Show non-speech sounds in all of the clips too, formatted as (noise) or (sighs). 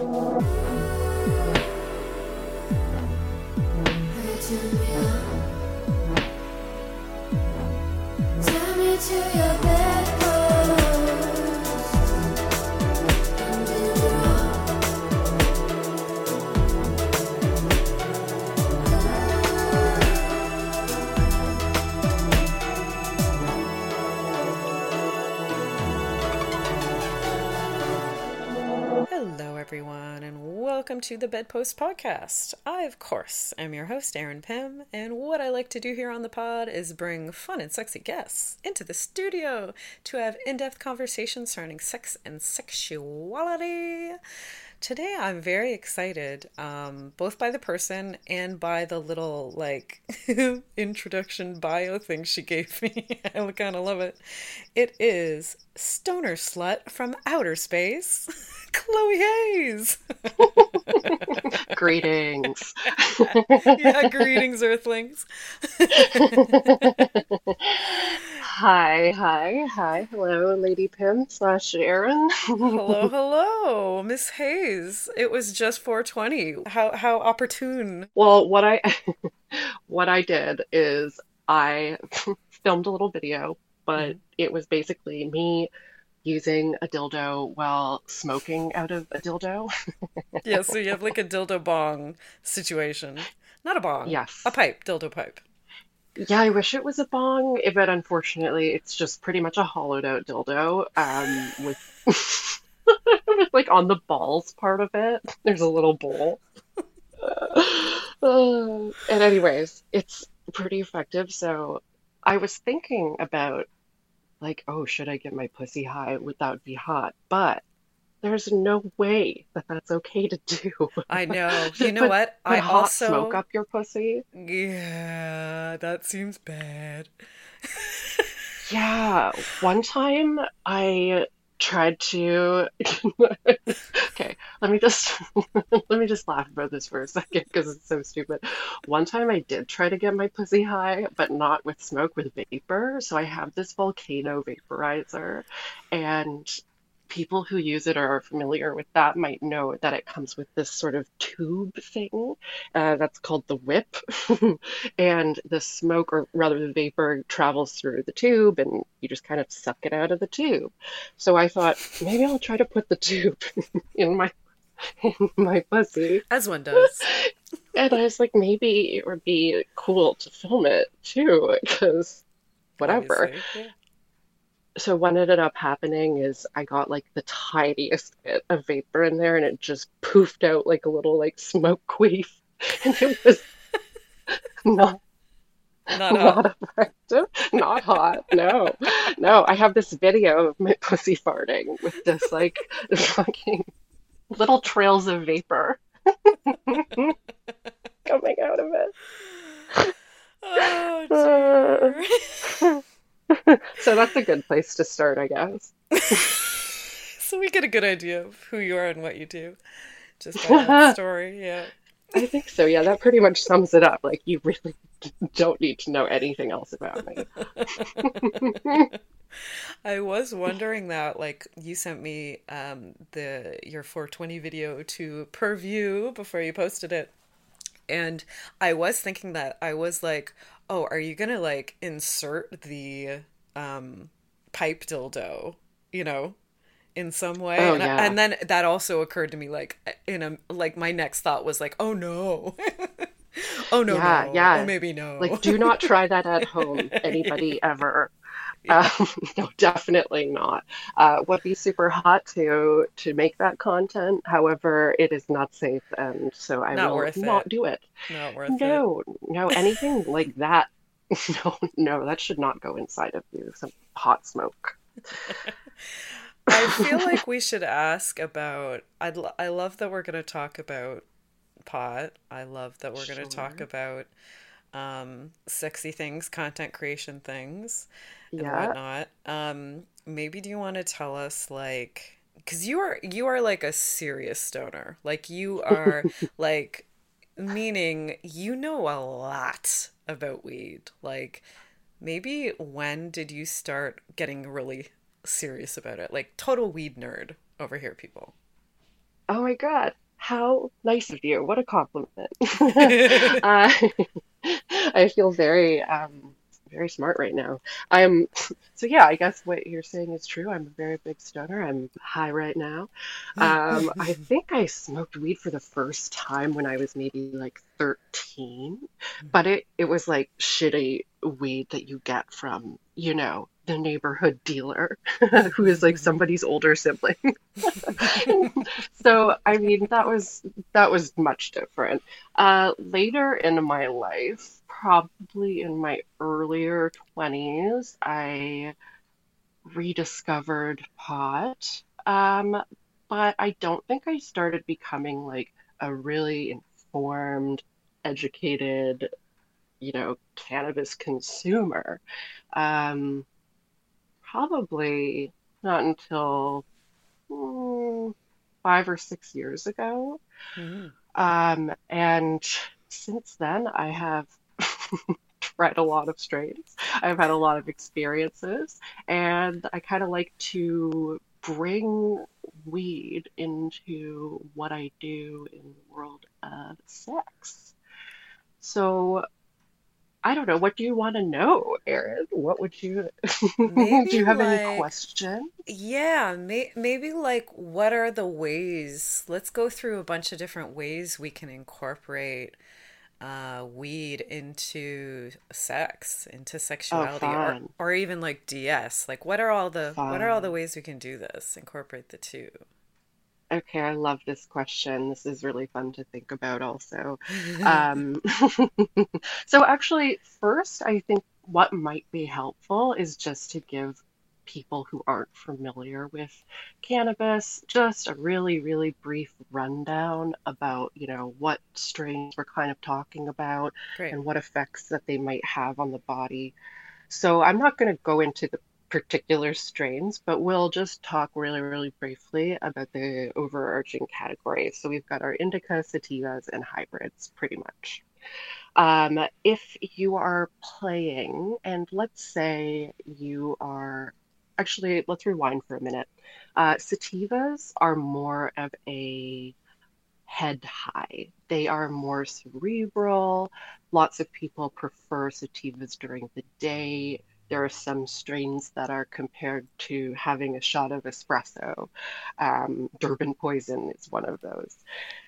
Hello, welcome to the Bedpost Podcast. I, of course, am your host, Erin Pym, and what I like to do here on the pod is bring fun and sexy guests into the studio to have in depth conversations surrounding sex and sexuality. Today, I'm very excited, um, both by the person and by the little like (laughs) introduction bio thing she gave me. (laughs) I kind of love it. It is Stoner Slut from Outer Space, (laughs) Chloe Haze. Greetings. yeah, greetings, Earthlings. Hi, hi, hi. Hello, Lady Pim slash Erin. hello, (laughs) hello, Miss Haze. It was just 420. How how opportune. Well, what I (laughs) what I did is I (laughs) filmed a little video, but mm-hmm. it was basically me using a dildo while smoking out of a dildo. yeah, so you have like a dildo bong situation. Not a bong. Yes. A pipe, dildo pipe. Yeah, I wish it was a bong, but unfortunately, it's just pretty much a hollowed out dildo um, with, with (laughs) like on the balls part of it. There's a little bowl. Uh, (sighs) and anyways, it's pretty effective. So I was thinking about like, oh, should I get my pussy high? Would that be hot? But there's no way that that's okay to do. I know. (laughs) You know what? I also smoke up your pussy. Yeah, that seems bad. (laughs) Yeah, one time I tried to. (laughs) Okay, let me just let me just laugh about this for a second because it's so stupid. One time I did try to get my pussy high, but not with smoke, with vapor. So I have this volcano vaporizer, and people who use it or are familiar with that might know that it comes with this sort of tube thing uh, that's called the whip. (laughs) And the smoke, or rather the vapor, travels through the tube and you just kind of suck it out of the tube. So I thought maybe I'll try to put the tube (laughs) in my in my pussy. As one does. (laughs) And I was like, maybe it would be cool to film it too, because whatever. yeah. So what ended up happening is I got like the tiniest bit of vapor in there and it just poofed out like a little like smoke (laughs) queef. And it was (laughs) not Not hot. not effective, not hot. No, no. I have this video of my (laughs) pussy farting with this like fucking little trails of vapor coming out of it. Oh, dear. (laughs) So that's a good place to start, I guess. (laughs) so we get a good idea of who you are and what you do just by that (laughs) story. Yeah. I think so. Yeah, that pretty much sums it up. Like, you really don't need to know anything else about me. I was wondering that, like, you sent me um, the your 420 video to Purview before you posted it, and I was thinking that I was like, oh, are you gonna like insert the um, pipe dildo, you know, in some way? Oh, and, I- yeah. and then that also occurred to me, like, in a like my next thought was like, oh no, (laughs) oh no, Yeah, no, yeah. oh maybe no, Like, do not try that at (laughs) home, anybody ever. Um, (laughs) no, definitely not. Uh, would be super hot to to make that content. However, it is not safe, and so I Not will not it. do it. not worth it. No, no, anything like that. (laughs) No, no, that should not go inside of you. Some hot smoke. (laughs) I feel like we should ask about. I lo- I love that we're going to talk about pot. I love that we're going to talk about um, sexy things, content creation things, and Yeah. whatnot. Um, maybe do you want to tell us like because you are you are like a serious stoner. Like you are (laughs) like meaning you know a lot about weed. Like maybe when did you start getting really serious about it? Like total weed nerd over here, people. Oh my God. How nice of you. What a compliment. (laughs) (laughs) uh, I feel very um very smart right now. I'm so yeah, I guess what you're saying is true. I'm a very big stoner. I'm high right now. Um, I (laughs) think I smoked weed for the first time when I was maybe like 13, but it it was like shitty weed that you get from, you know, the neighborhood dealer (laughs) who is like somebody's older sibling. (laughs) (laughs) so I mean that was that was much different. Uh, later in my life, probably in my earlier 20s, I rediscovered pot. Um, but I don't think I started becoming like a really informed, educated, you know, cannabis consumer. Um, probably not until mm, five or six years ago. Mm. Um, and since then, I have (laughs) tried a lot of strains. I've had a lot of experiences, and I kind of like to bring weed into what I do in the world of sex. So I don't know. What do you want to know, Erin? What would you (laughs) do? You have like, any questions? Yeah, may, maybe like what are the ways? Let's go through a bunch of different ways we can incorporate uh, weed into sex, into sexuality, oh, or or even like DS. Like, what are all the fun. what are all the ways we can do this? Incorporate the two. Okay, I love this question. This is really fun to think about, also. (laughs) um, (laughs) so, actually, first, I think what might be helpful is just to give people who aren't familiar with cannabis, just a really, really brief rundown about, you know, what strains we're kind of talking about Great. and what effects that they might have on the body. So I'm not going to go into the particular strains, but we'll just talk really, really briefly about the overarching categories. So we've got our indica, sativas, and hybrids pretty much. Um, if you are playing, and let's say you are actually, let's rewind for a minute. Uh, sativas are more of a head high. They are more cerebral. Lots of people prefer sativas during the day. There are some strains that are compared to having a shot of espresso. Um, Durban poison is one of those.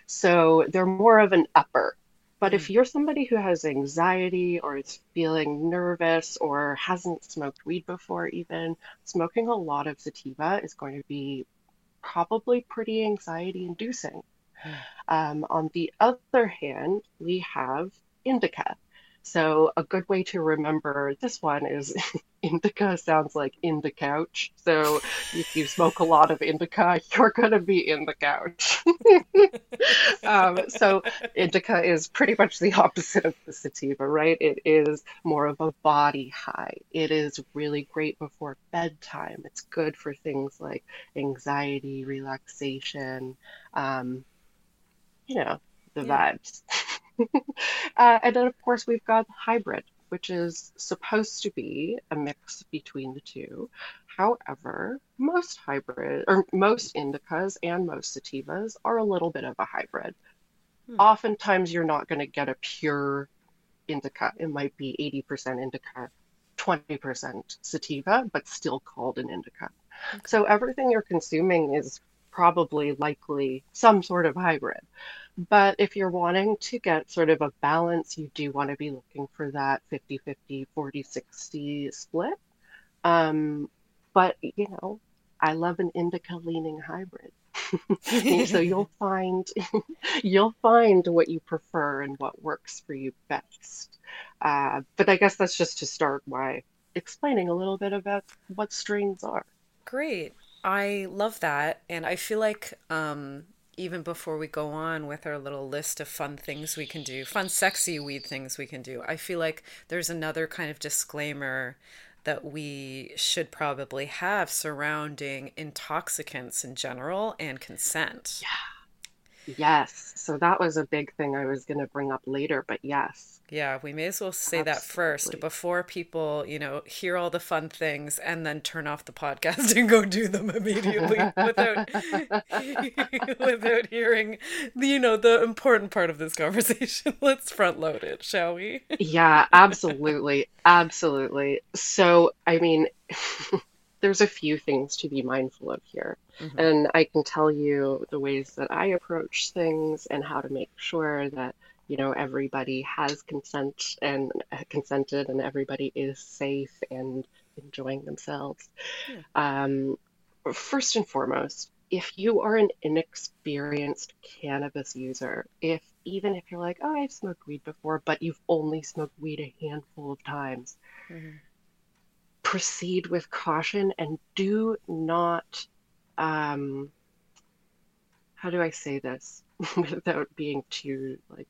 So they're more of an upper. But if mm. you're somebody who has anxiety or is feeling nervous or hasn't smoked weed before, even smoking a lot of sativa is going to be probably pretty anxiety inducing. Mm. Um, on the other hand, we have indica. So a good way to remember this one is (laughs) indica sounds like in the couch. So if you smoke a lot of indica, (laughs) you're going to be in the couch. (laughs) um, so indica is pretty much the opposite of the sativa, right? It is more of a body high. It is really great before bedtime. It's good for things like anxiety, relaxation, um, you know, the yeah. vibes. (laughs) uh, and then, of course, we've got hybrid, which is supposed to be a mix between the two. However, most hybrid or most indicas and most sativas are a little bit of a hybrid. Hmm. Oftentimes, you're not going to get a pure indica. It might be 80% indica, 20% sativa, but still called an indica. Okay. So everything you're consuming is probably likely some sort of hybrid. But if you're wanting to get sort of a balance, you do want to be looking for that 50 50, 40 60 split. Um, but, you know, I love an indica leaning hybrid. (laughs) so you'll (laughs) find (laughs) you'll find what you prefer and what works for you best. Uh, but I guess that's just to start by explaining a little bit about what strains are. Great. I love that. And I feel like um, even before we go on with our little list of fun things we can do, fun, sexy weed things we can do, I feel like there's another kind of disclaimer that we should probably have surrounding intoxicants in general and consent. Yeah. Yes. So that was a big thing I was going to bring up later, but yes. Yeah, we may as well say Absolutely. that first before people, you know, hear all the fun things and then turn off the podcast (laughs) and go do them immediately without (laughs) without hearing, you know, the important part of this conversation. (laughs) Let's front load it, shall we? yeah, absolutely. Absolutely. So, I mean, there's a few things to be mindful of here. Mm-hmm. And I can tell you the ways that I approach things and how to make sure that, you know, everybody has consent and uh, consented and everybody is safe and enjoying themselves. Yeah. Um, first and foremost, if you are an inexperienced cannabis user, if even if you're like, oh, I've smoked weed before, but you've only smoked weed a handful of times, mm-hmm proceed with caution and do not um how do I say this (laughs) without being too like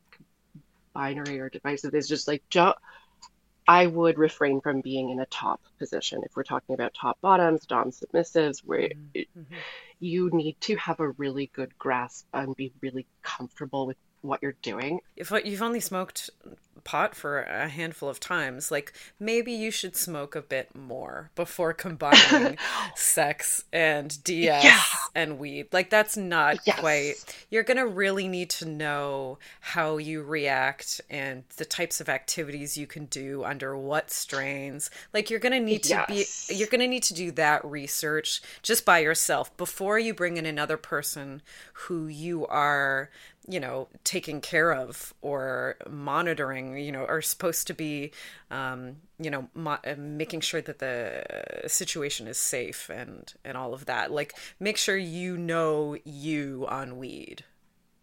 binary or divisive is just like don't I would refrain from being in a top position if we're talking about top bottoms, dom submissives, where mm-hmm. mm-hmm. you need to have a really good grasp and be really comfortable with what you're doing. If you've only smoked pot for a handful of times, like maybe you should smoke a bit more before combining (laughs) oh. sex and DS yeah. and weed. Like that's not yes. quite. You're going to really need to know how you react and the types of activities you can do under what strains. Like you're going to need to yes. be you're going to need to do that research just by yourself before you bring in another person who you are you know taking care of or monitoring you know are supposed to be um, you know mo- uh, making sure that the situation is safe and and all of that. Like make sure you know you on weed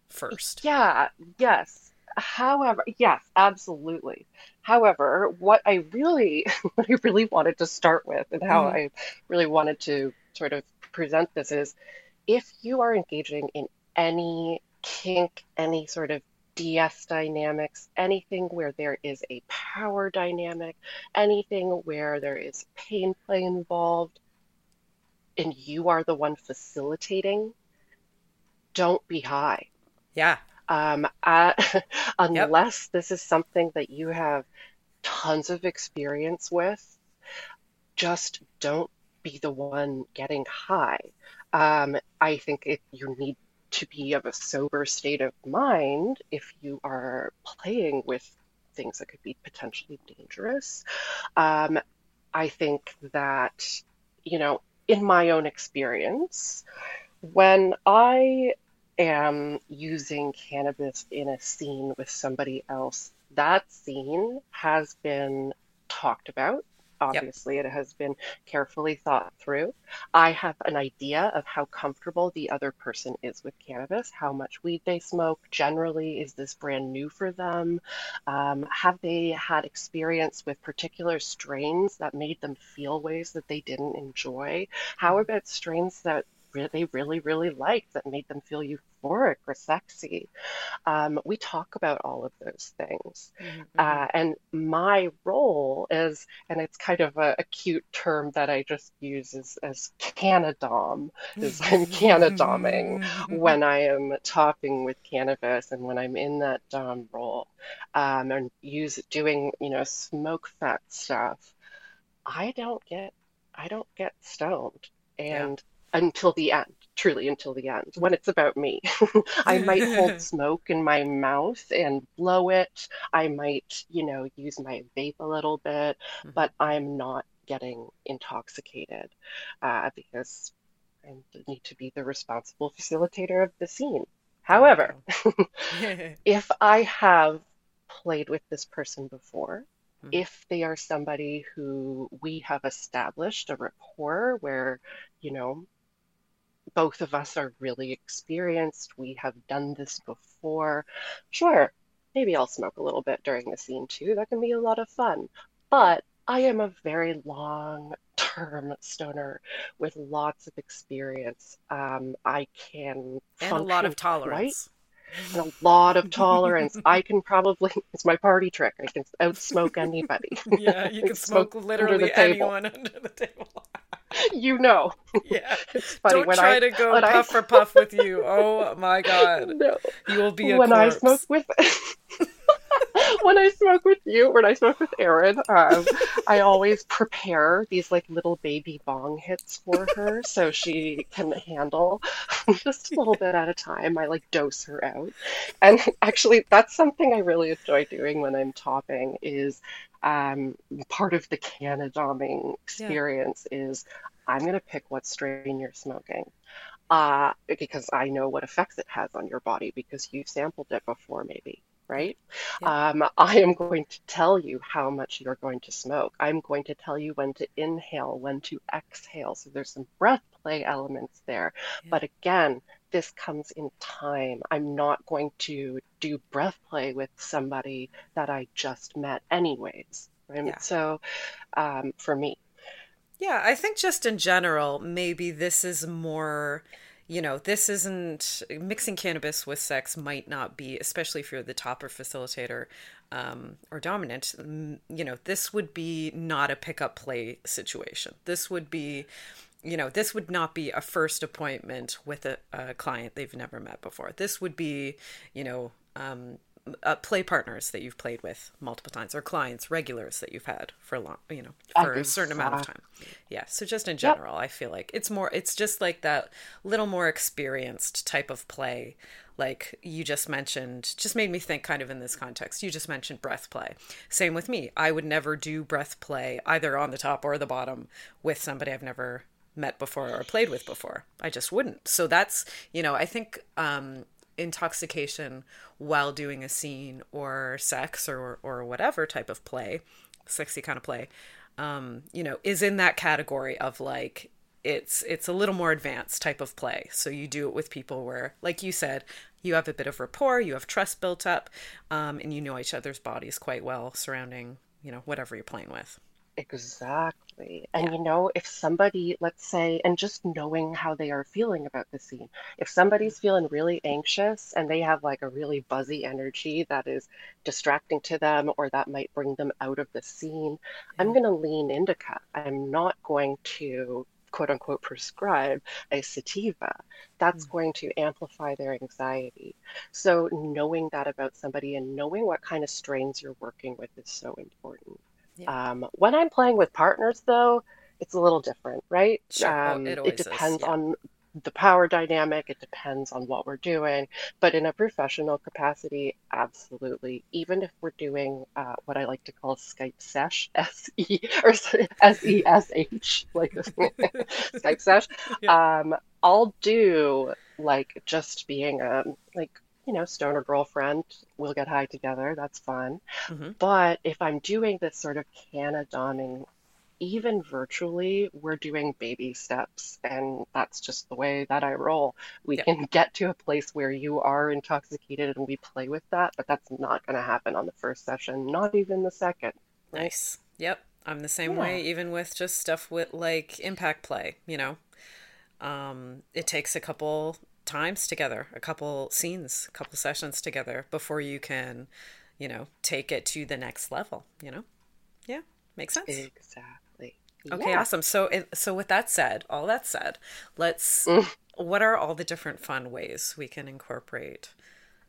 first. Yeah yes. However yes absolutely. However what i really (laughs) what i really wanted to start with and how mm. i really wanted to sort of present this is if you are engaging in any kink, any sort of DS dynamics, anything where there is a power dynamic, anything where there is pain play involved, and you are the one facilitating, don't be high. Yeah. Um, uh, (laughs) unless yep. this is something that you have tons of experience with, just don't be the one getting high. Um, I think if you need to be of a sober state of mind if you are playing with things that could be potentially dangerous. Um, I think that, you know, in my own experience, when I am using cannabis in a scene with somebody else, that scene has been talked about Obviously, yep. it has been carefully thought through. I have an idea of how comfortable the other person is with cannabis, how much weed they smoke. Generally, is this brand new for them? Um, have they had experience with particular strains that made them feel ways that they didn't enjoy? How mm-hmm. about strains that they really, really liked that made them feel euphoric or sexy. Um, we talk about all of those things. Mm-hmm. Uh, and my role is, and it's kind of a, a cute term that I just use as, as canadom, is (laughs) I'm canadoming (laughs) when I am talking with cannabis and when I'm in that dom role um, and use doing, you know, smoke fat stuff. I don't get I don't get stoned. And until the end, truly until the end, when it's about me. (laughs) I might hold (laughs) smoke in my mouth and blow it. I might, you know, use my vape a little bit, mm-hmm. but I'm not getting intoxicated uh, because I need to be the responsible facilitator of the scene. However, (laughs) if I have played with this person before, mm-hmm. if they are somebody who we have established a rapport where, you know, both of us are really experienced. We have done this before. Sure, maybe I'll smoke a little bit during the scene too. That can be a lot of fun. But I am a very long term stoner with lots of experience. Um, I can and a lot of tolerance. and a lot of tolerance. (laughs) I can probably it's my party trick. I can outsmoke anybody. Yeah, you (laughs) can smoke, smoke literally under anyone (laughs) under the table. (laughs) you know. Yeah. (laughs) It's funny Don't when try I to go when I- puff for puff with you. Oh my (laughs) god. no. You will be a when I smoke with when I smoke with you, when I smoke with Erin, um, I always prepare these like little baby bong hits for her so she can handle just a little bit at a time. I like dose her out. And actually that's something I really enjoy doing when I'm topping is um, part of the canadoming experience is I'm gonna pick what strain you're smoking uh, because I know what effects it has on your body because you've sampled it before, maybe, right? Um, I am going to tell you how much you're going to smoke. I'm going to tell you when to inhale, when to exhale. So there's some breath play elements there. Yeah. But again, this comes in time. I'm not going to do breath play with somebody that I just met, anyways. Right? Yeah. So um, for me, Yeah, I think just in general, maybe this is more, you know, this isn't mixing cannabis with sex might not be, especially if you're the topper facilitator um, or dominant, mm, you know, this would be not a pickup play situation. This would be, you know, this would not be a first appointment with a, a client they've never met before. This would be, you know, um, uh, play partners that you've played with multiple times or clients regulars that you've had for a long you know for a certain amount of time. Yeah so just in general i feel like it's more it's just like that little more experienced type of play like you just mentioned just made me think kind of in this context. You just mentioned breath play. Same with me. I would never do breath play either on the top or the bottom with somebody i've never met before or played with before i just wouldn't so that's you know i think um intoxication while doing a scene or sex or or whatever type of play, sexy kind of play, um, you know, is in that category of like it's it's a little more advanced type of play. So you do it with people where, like you said, you have a bit of rapport, you have trust built up, um, and you know each other's bodies quite well surrounding you know whatever you're playing with. Exactly. And Yeah. you know, if somebody, let's say, and just knowing how they are feeling about the scene, if somebody's feeling really anxious and they have like a really buzzy energy that is distracting to them or that might bring them out of the scene, I'm going to lean indica. I'm not going to quote unquote prescribe a sativa. That's Mm. going to amplify their anxiety. So knowing that about somebody and knowing what kind of strains you're working with is so important. Yeah. Um, when I'm playing with partners, though, it's a little different, right? Sure. Um, it it always is. depends Yeah. on the power dynamic, it depends on what we're doing. But in a professional capacity, absolutely. Even if we're doing uh, what I like to call Skype sesh, (laughs) S E or S E S H, like (laughs) Skype sesh, (laughs) Yeah. um, I'll do like just being a like you know stoner girlfriend. We'll get high together. That's fun. hmm But if I'm doing this sort of canadoming, even virtually, we're doing baby steps, and that's just the way that I roll. We Yeah. can get to a place where you are intoxicated and we play with that, but that's not going to happen on the first session, not even the second, right? Nice. Yep. I'm the same Yeah. way, even with just stuff with like impact play, you know. Um, it takes a couple times together, a couple scenes, a couple sessions together before you can, you know, take it to the next level, you know? Yeah, makes sense. Exactly. Okay, Yeah. awesome. So, so with that said, all that said, let's. Mm. What are all the different fun ways we can incorporate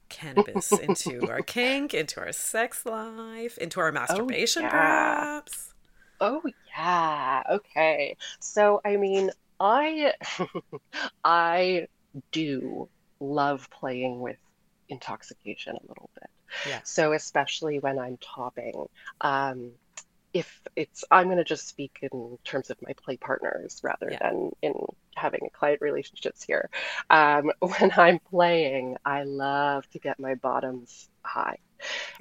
cannabis (laughs) into our kink, into our sex life, into our Oh, masturbation, yeah. perhaps? Oh, yeah. Okay. So, I mean, I (laughs) I do love playing with intoxication a little bit. Yeah. So, especially when I'm topping, um, if it's, I'm going to just speak in terms of my play partners rather Yeah. than in having client relationships here. Um, (laughs) when I'm playing, I love to get my bottoms high.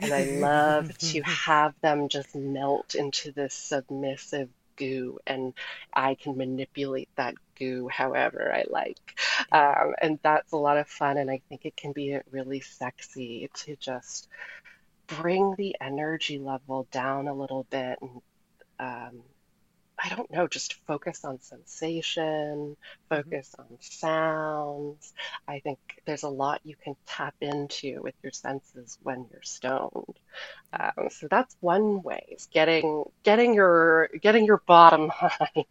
And I love to (laughs) have them just melt into this submissive goo, and I can manipulate that goo however I like. Um, and that's a lot of fun, and I think it can be really sexy to just bring the energy level down a little bit and um, I don't know, just focus on sensation, Mhm. focus on sounds. I think there's a lot you can tap into with your senses when you're stoned. Um, so that's one way, is getting getting your getting your bottom (laughs) high.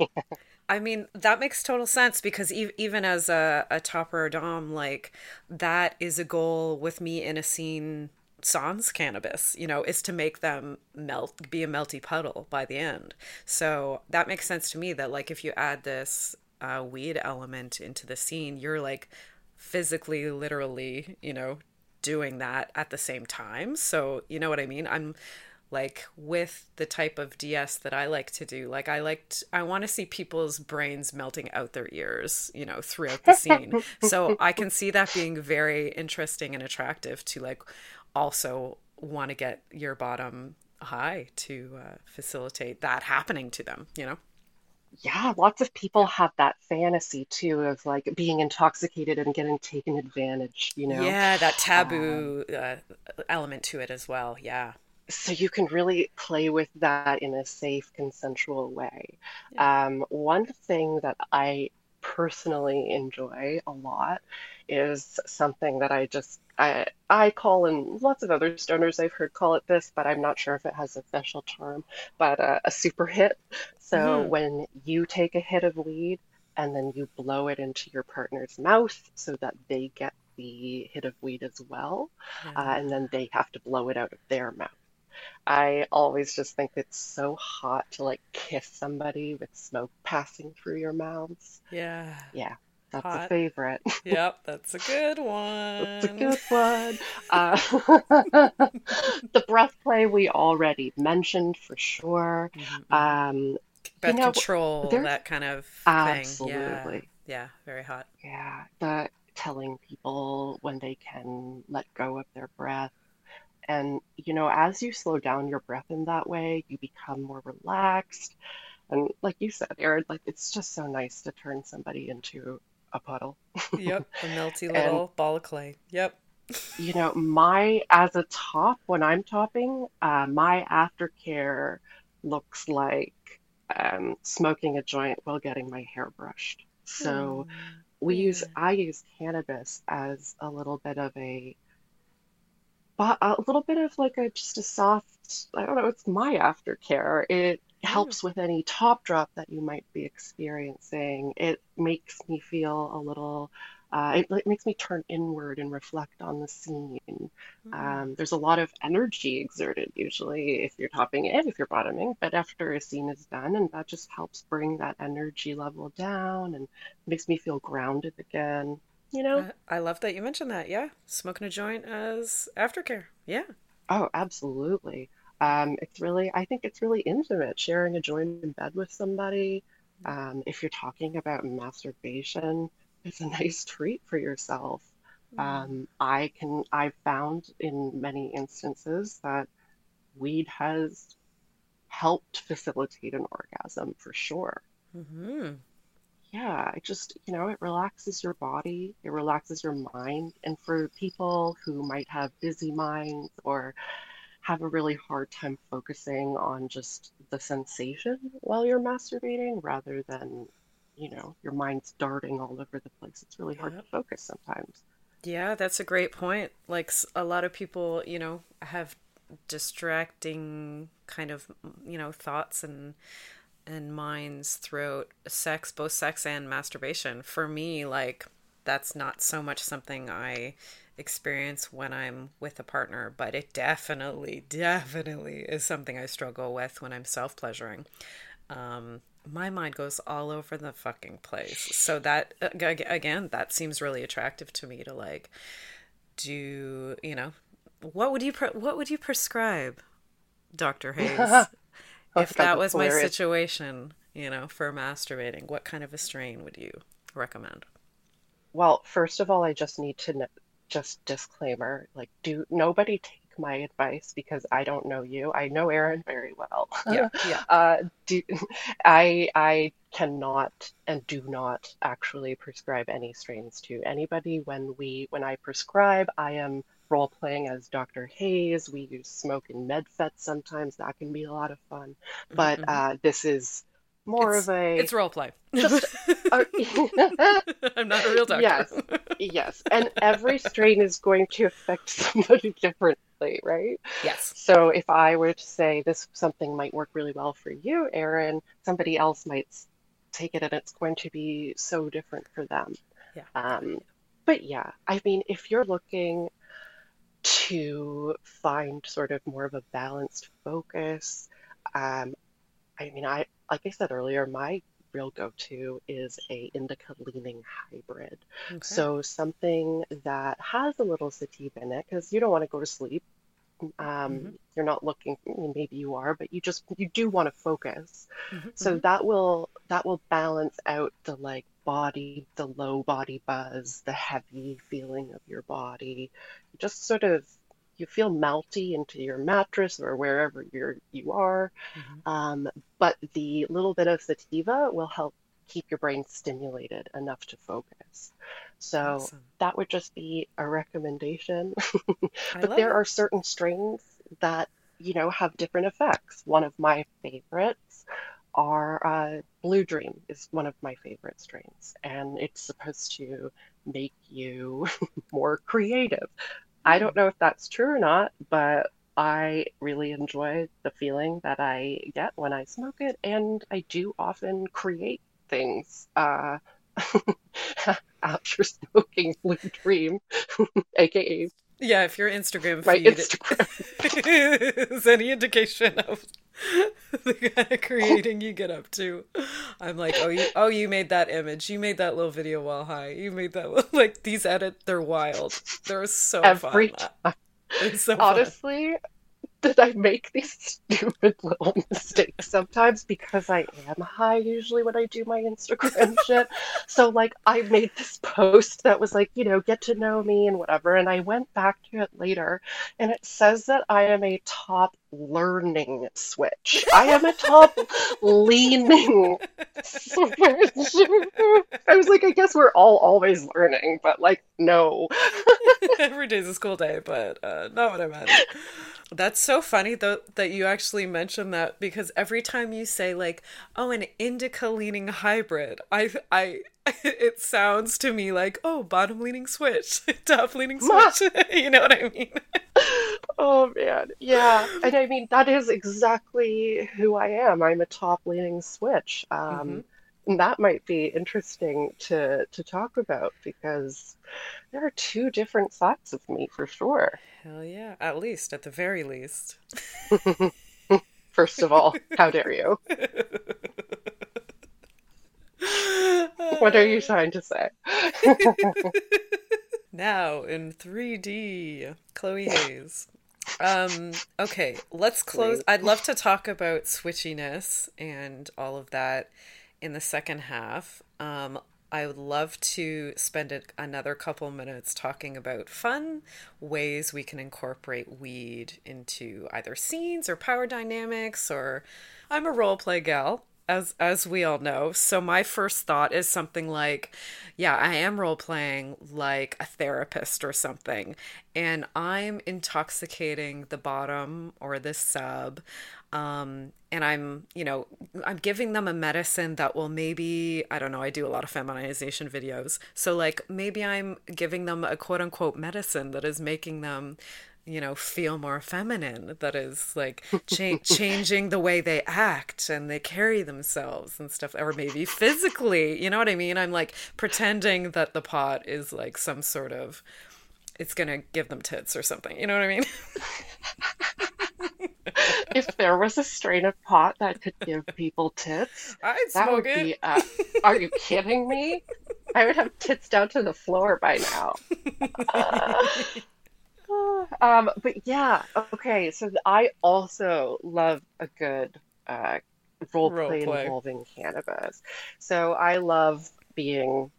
I mean, that makes total sense because e- even as a, a topper or dom, like that is a goal with me in a scene sans cannabis, you know, is to make them melt, be a melty puddle by the end. So that makes sense to me that like if you add this uh, weed element into the scene, you're like physically, literally, you know, doing that at the same time. So you know what I mean? I'm like with the type of DS that I like to do. Like I liked I want to see people's brains melting out their ears, you know, throughout the scene. (laughs) so I can see that being very interesting and attractive to like also want to get your bottom high to uh, facilitate that happening to them, you know? Yeah, lots of people have that fantasy too of like being intoxicated and getting taken advantage, you know? Yeah, that taboo um, uh, element to it as well. Yeah so you can really play with that in a safe, consensual way. Yeah. Um, one thing that I personally enjoy a lot is something that I just I I call and lots of other stoners I've heard call it this, but I'm not sure if it has a special term. But uh, a super hit. So mm-hmm. when you take a hit of weed and then you blow it into your partner's mouth so that they get the hit of weed as well, uh, and then they have to blow it out of their mouth. I always just think it's so hot to like kiss somebody with smoke passing through your mouths. Yeah. Yeah. That's hot. a favorite. (laughs) Yep, that's a good one. that's a good one. Uh, (laughs) the breath play we already mentioned for sure. Mm-hmm. Um, breath you know, control, that kind of thing. Absolutely. Yeah. yeah, very hot. Yeah, the telling people when they can let go of their breath and, you know, as you slow down your breath in that way, you become more relaxed. And like you said, Erin, like it's just so nice to turn somebody into a puddle. yep, a melty (laughs) little and, ball of clay. Yep. you know, my as a top when I'm topping, uh, my aftercare looks like um, smoking a joint while getting my hair brushed. So mm, we yeah. use I use cannabis as a little bit of a a little bit of like a just a soft i don't know it's my aftercare it helps with any top drop that you might be experiencing it makes me feel a little uh, it, it, makes me turn inward and reflect on the scene. Mm-hmm. Um, there's a lot of energy exerted usually if you're topping and if you're bottoming, but after a scene is done, and that just helps bring that energy level down and makes me feel grounded again you know? I love that you mentioned that. Yeah. Smoking a joint as aftercare. Yeah. Oh, absolutely. Um, it's really, I think it's really intimate sharing a joint in bed with somebody. Um, if you're talking about masturbation, it's a (laughs) nice treat for yourself. Mm. Um, I can, I've found in many instances that weed has helped facilitate an orgasm for sure. Mm-hmm yeah, it just, you know, it relaxes your body, it relaxes your mind. And for people who might have busy minds or have a really hard time focusing on just the sensation while you're masturbating rather than, you know, your mind's darting all over the place, it's really hard to focus sometimes. Yeah, that's a great point. Like a lot of people, you know, have distracting kind of, you know, thoughts and and minds throughout sex, both sex and masturbation. For me, like that's not so much something I experience when I'm with a partner, but it definitely, definitely is something I struggle with when I'm self pleasuring. Um, my mind goes all over the fucking place. So that again, that seems really attractive to me to like do, you know, what would you pre- what would you prescribe, Dr. Haze? (laughs) if that was my situation, you know, for masturbating, what kind of a strain would you recommend? Well, first of all, I just need to know, just disclaimer, like do nobody take my advice because I don't know you. I know Erin very well. Yeah, (laughs) yeah. uh, do, (laughs) I I cannot and do not actually prescribe any strains to anybody. When we when I prescribe, I am role playing as Dr. Haze. We use smoke and medfet sometimes. That can be a lot of fun. Mm-hmm, but mm-hmm. uh, this is more it's, of a it's role play. Just, (laughs) uh, (laughs) I'm not a real doctor. Yes, yes, and every strain is going to affect (laughs) somebody differently, right? Yes. So if I were to say this something might work really well for you, Erin, somebody else might take it and it's going to be so different for them. Yeah. Um, but yeah, I mean, if you're looking to find sort of more of a balanced focus, um, I mean, I like I said earlier, my real go-to is a indica leaning hybrid. Okay. So something that has a little sativa in it because you don't want to go to sleep. Um, hmm you're not looking, maybe you are, but you just you do want to focus. hmm So hmm that will that will balance out the like body, the low body buzz, the heavy feeling of your body. Just sort of you feel melty into your mattress or wherever you're you are. hmm Um, but the little bit of sativa will help keep your brain stimulated enough to focus. So Awesome. that would just be a recommendation. (laughs) But there it. are certain strains that, you know, have different effects. One of my favorites are uh, Blue Dream is one of my favorite strains, and it's supposed to make you (laughs) more creative. I don't know if that's true or not, but I really enjoy the feeling that I get when I smoke it, and I do often create things uh, (laughs) after smoking Blue Dream, (laughs) aka Yeah, if your Instagram feed Instagram. (laughs) is any indication of (laughs) the kind of creating you get up to, I'm like, oh, you, oh, you made that image. You made that little video while high. You made that little, (laughs) like these edit. They're wild. They're so Every fun. time. So fun. (laughs) That I make these (laughs) stupid little mistakes sometimes because I am high usually when I do my Instagram (laughs) shit. So like I made this post that was like, you know, get to know me and whatever, and I went back to it later and it says that I am a top learning switch. (laughs) I am a top leaning switch. I was like, I guess we're all always learning, but like no. (laughs) Every day's a school day, but uh, not what I meant. That's so funny though that you actually mentioned that because every time you say like, "Oh, an indica leaning hybrid," I I (laughs) it sounds to me like, "Oh, bottom leaning switch, (laughs) top leaning switch." (laughs) you know what I mean? Oh man, yeah. And I mean, that is exactly who I am. I'm a top leaning switch. Um, and that might be interesting to to talk about because there are two different sides of me for sure. Hell yeah, at least, at the very least. First of all, how dare you? (laughs) What are you trying to say? (laughs) Now in 3D, Chloe Haze. Um, okay, let's close. I'd love to talk about switchiness and all of that in the second half. Um, I would love to spend a, another couple minutes talking about fun ways we can incorporate weed into either scenes or power dynamics or I'm a role play gal as as we all know. So my first thought is something like, yeah, I am role playing like a therapist or something, and I'm intoxicating the bottom or the sub. Um, and I'm, you know, I'm giving them a medicine that will maybe, I don't know, I do a lot of feminization videos. So, like, maybe I'm giving them a quote unquote medicine that is making them you know, feel more feminine, that is like cha- changing the way they act and they carry themselves and stuff, or maybe physically, you know what I mean? I'm like pretending that the pot is like some sort of, it's gonna give them tits or something, you know what I mean? If there was a strain of pot that could give people tits, I'd that would it. be, uh, are you kidding me? I would have tits down to the floor by now. Uh, (laughs) (sighs) Um, but yeah, okay. So I also love a good uh, role Role play play. involving cannabis. So I love being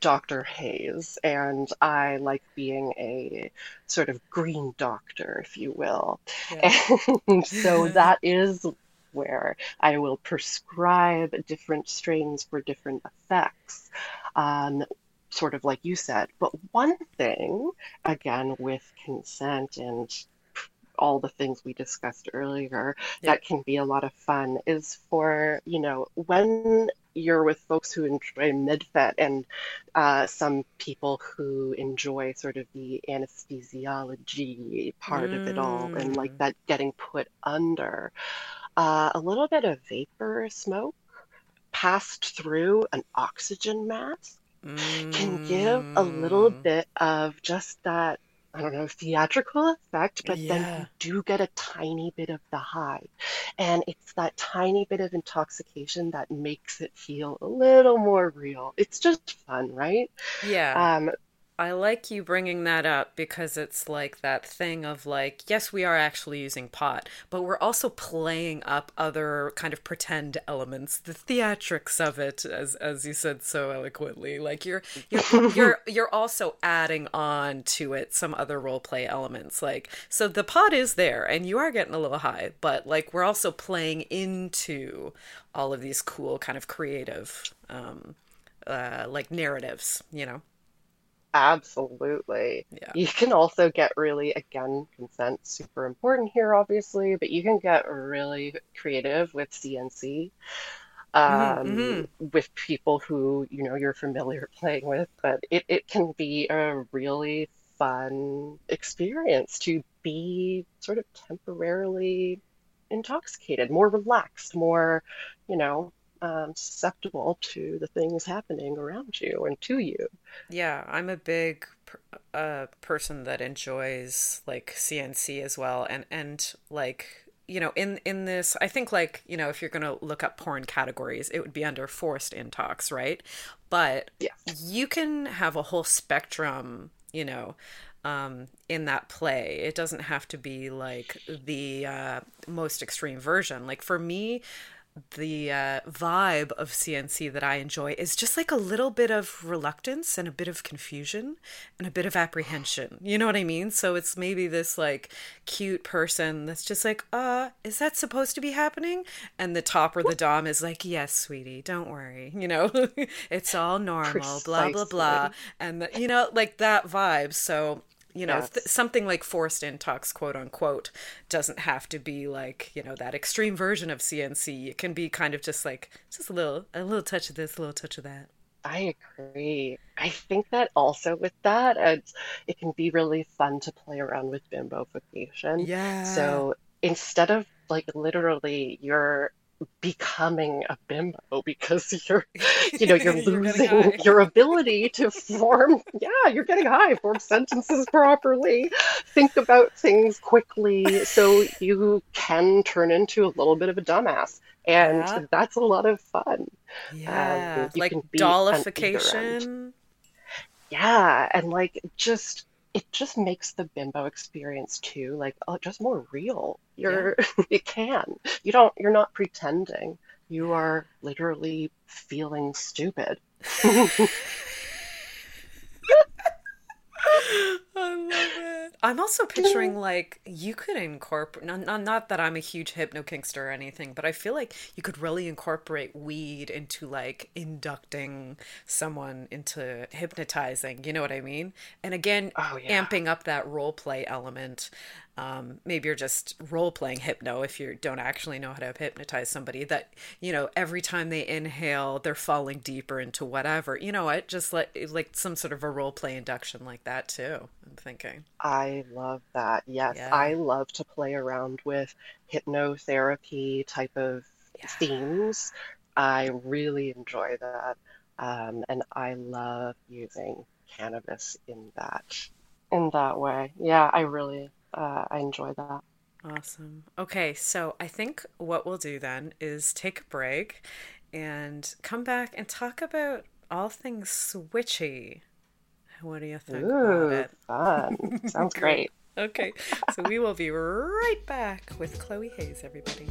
Dr. Haze, and I like being a sort of green doctor, if you will. (laughs) And so (laughs) that is where I will prescribe different strains for different effects. Um, sort of like you said. But one thing, again, with consent and all the things we discussed earlier Yeah. that can be a lot of fun is for, you know, when you're with folks who enjoy med-fet and uh, some people who enjoy sort of the anesthesiology part of it all and like Mm. that getting put under uh, a little bit of vapor smoke passed through an oxygen mask can give a little Mm, bit of just that, I don't know, theatrical effect, but then you do get a tiny bit of the high. And it's that tiny bit of intoxication that makes it feel a little more real. It's just fun, right? Yeah. Um, I like you bringing that up because it's like that thing of like, yes, we are actually using pot, but we're also playing up other kind of pretend elements, the theatrics of it, as as you said so eloquently. Like you're you're (laughs) you're you're also adding on to it some other role play elements. Like so the pot is there and you are getting a little high, but like we're also playing into all of these cool kind of creative um uh like narratives, you know? Absolutely. Yeah. You can also get really, again, consent super important here, obviously, but you can get really creative with CNC, um, with people who, you know, you're familiar (laughs) playing with, but it, it can be a really fun experience to be sort of temporarily intoxicated, more relaxed, more, you know, um, susceptible to the things happening around you and to you. Yeah, I'm a big uh person that enjoys like CNC as well and and like you know in in this I think like you know if you're going to look up porn categories it would be under forced intox, right? But Yes. you can have a whole spectrum, you know, um in that play. It doesn't have to be like the uh most extreme version. Like for me, the uh, vibe of CNC that I enjoy is just like a little bit of reluctance and a bit of confusion and a bit of apprehension. You know what I mean? So it's maybe this like cute person that's just like, uh, is that supposed to be happening? And the top or the dom is like, yes, sweetie, don't worry. You know, (laughs) it's all normal, blah, blah, blah. And, the, you know, like that vibe. So you know, th- something like forced intox, quote unquote, doesn't have to be like, you know, that extreme version of CNC. It can be kind of just like, just a little, a little touch of this, a little touch of that. I agree. I think that also with that, it's, it can be really fun to play around with bimbofication. Yeah. So instead of like literally you're becoming a bimbo because (laughs) you're, (laughs) you know, you're You're losing your ability to form, yeah, you're getting high, form sentences properly, think about things quickly, so you can turn into a little bit of a dumbass. And Yeah. that's a lot of fun. Yeah. Um, Like can be on either end. dollification. Yeah, and like just it just makes the bimbo experience too, like oh, just more real. You're (laughs) you can. You don't you're not pretending. You are literally feeling stupid. (laughs) (laughs) I love it. I'm also picturing like you could incorporate not, not not that I'm a huge hypno kinkster or anything, but I feel like you could really incorporate weed into like inducting someone into hypnotizing, you know what I mean? And again, Oh yeah. amping up that role play element. Um, maybe you're just role playing hypno if you don't actually know how to hypnotize somebody. That you know, every time they inhale, they're falling deeper into whatever. You know what? Just like like some sort of a role play induction like that too. I'm thinking. I love that. Yes, Yeah. I love to play around with hypnotherapy type of Yeah. themes. I really enjoy that. Um, and I love using cannabis in that in that way. Yeah, I really uh, I enjoy that. Awesome. Okay, so I think what we'll do then is take a break and come back and talk about all things switchy. What do you think about Ooh, it? fun. Sounds (laughs) great. Okay, so we will be right back with Chloe Haze, everybody.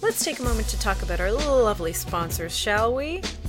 Let's take a moment to talk about our lovely sponsors, shall we?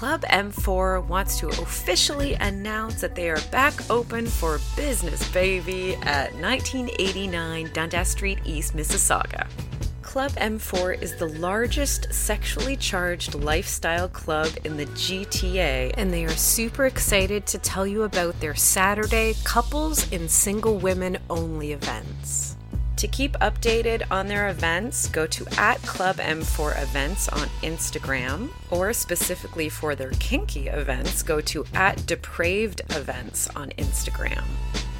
Club M4 wants to officially announce that they are back open for business, baby, at 1989 Dundas Street East, Mississauga. Club M4 is the largest sexually charged lifestyle club in the GTA, and they are super excited to tell you about their Saturday couples and single women only events. To keep updated on their events, go to at Club M4 Events on Instagram, or specifically for their kinky events, go to at Depraved Events on Instagram.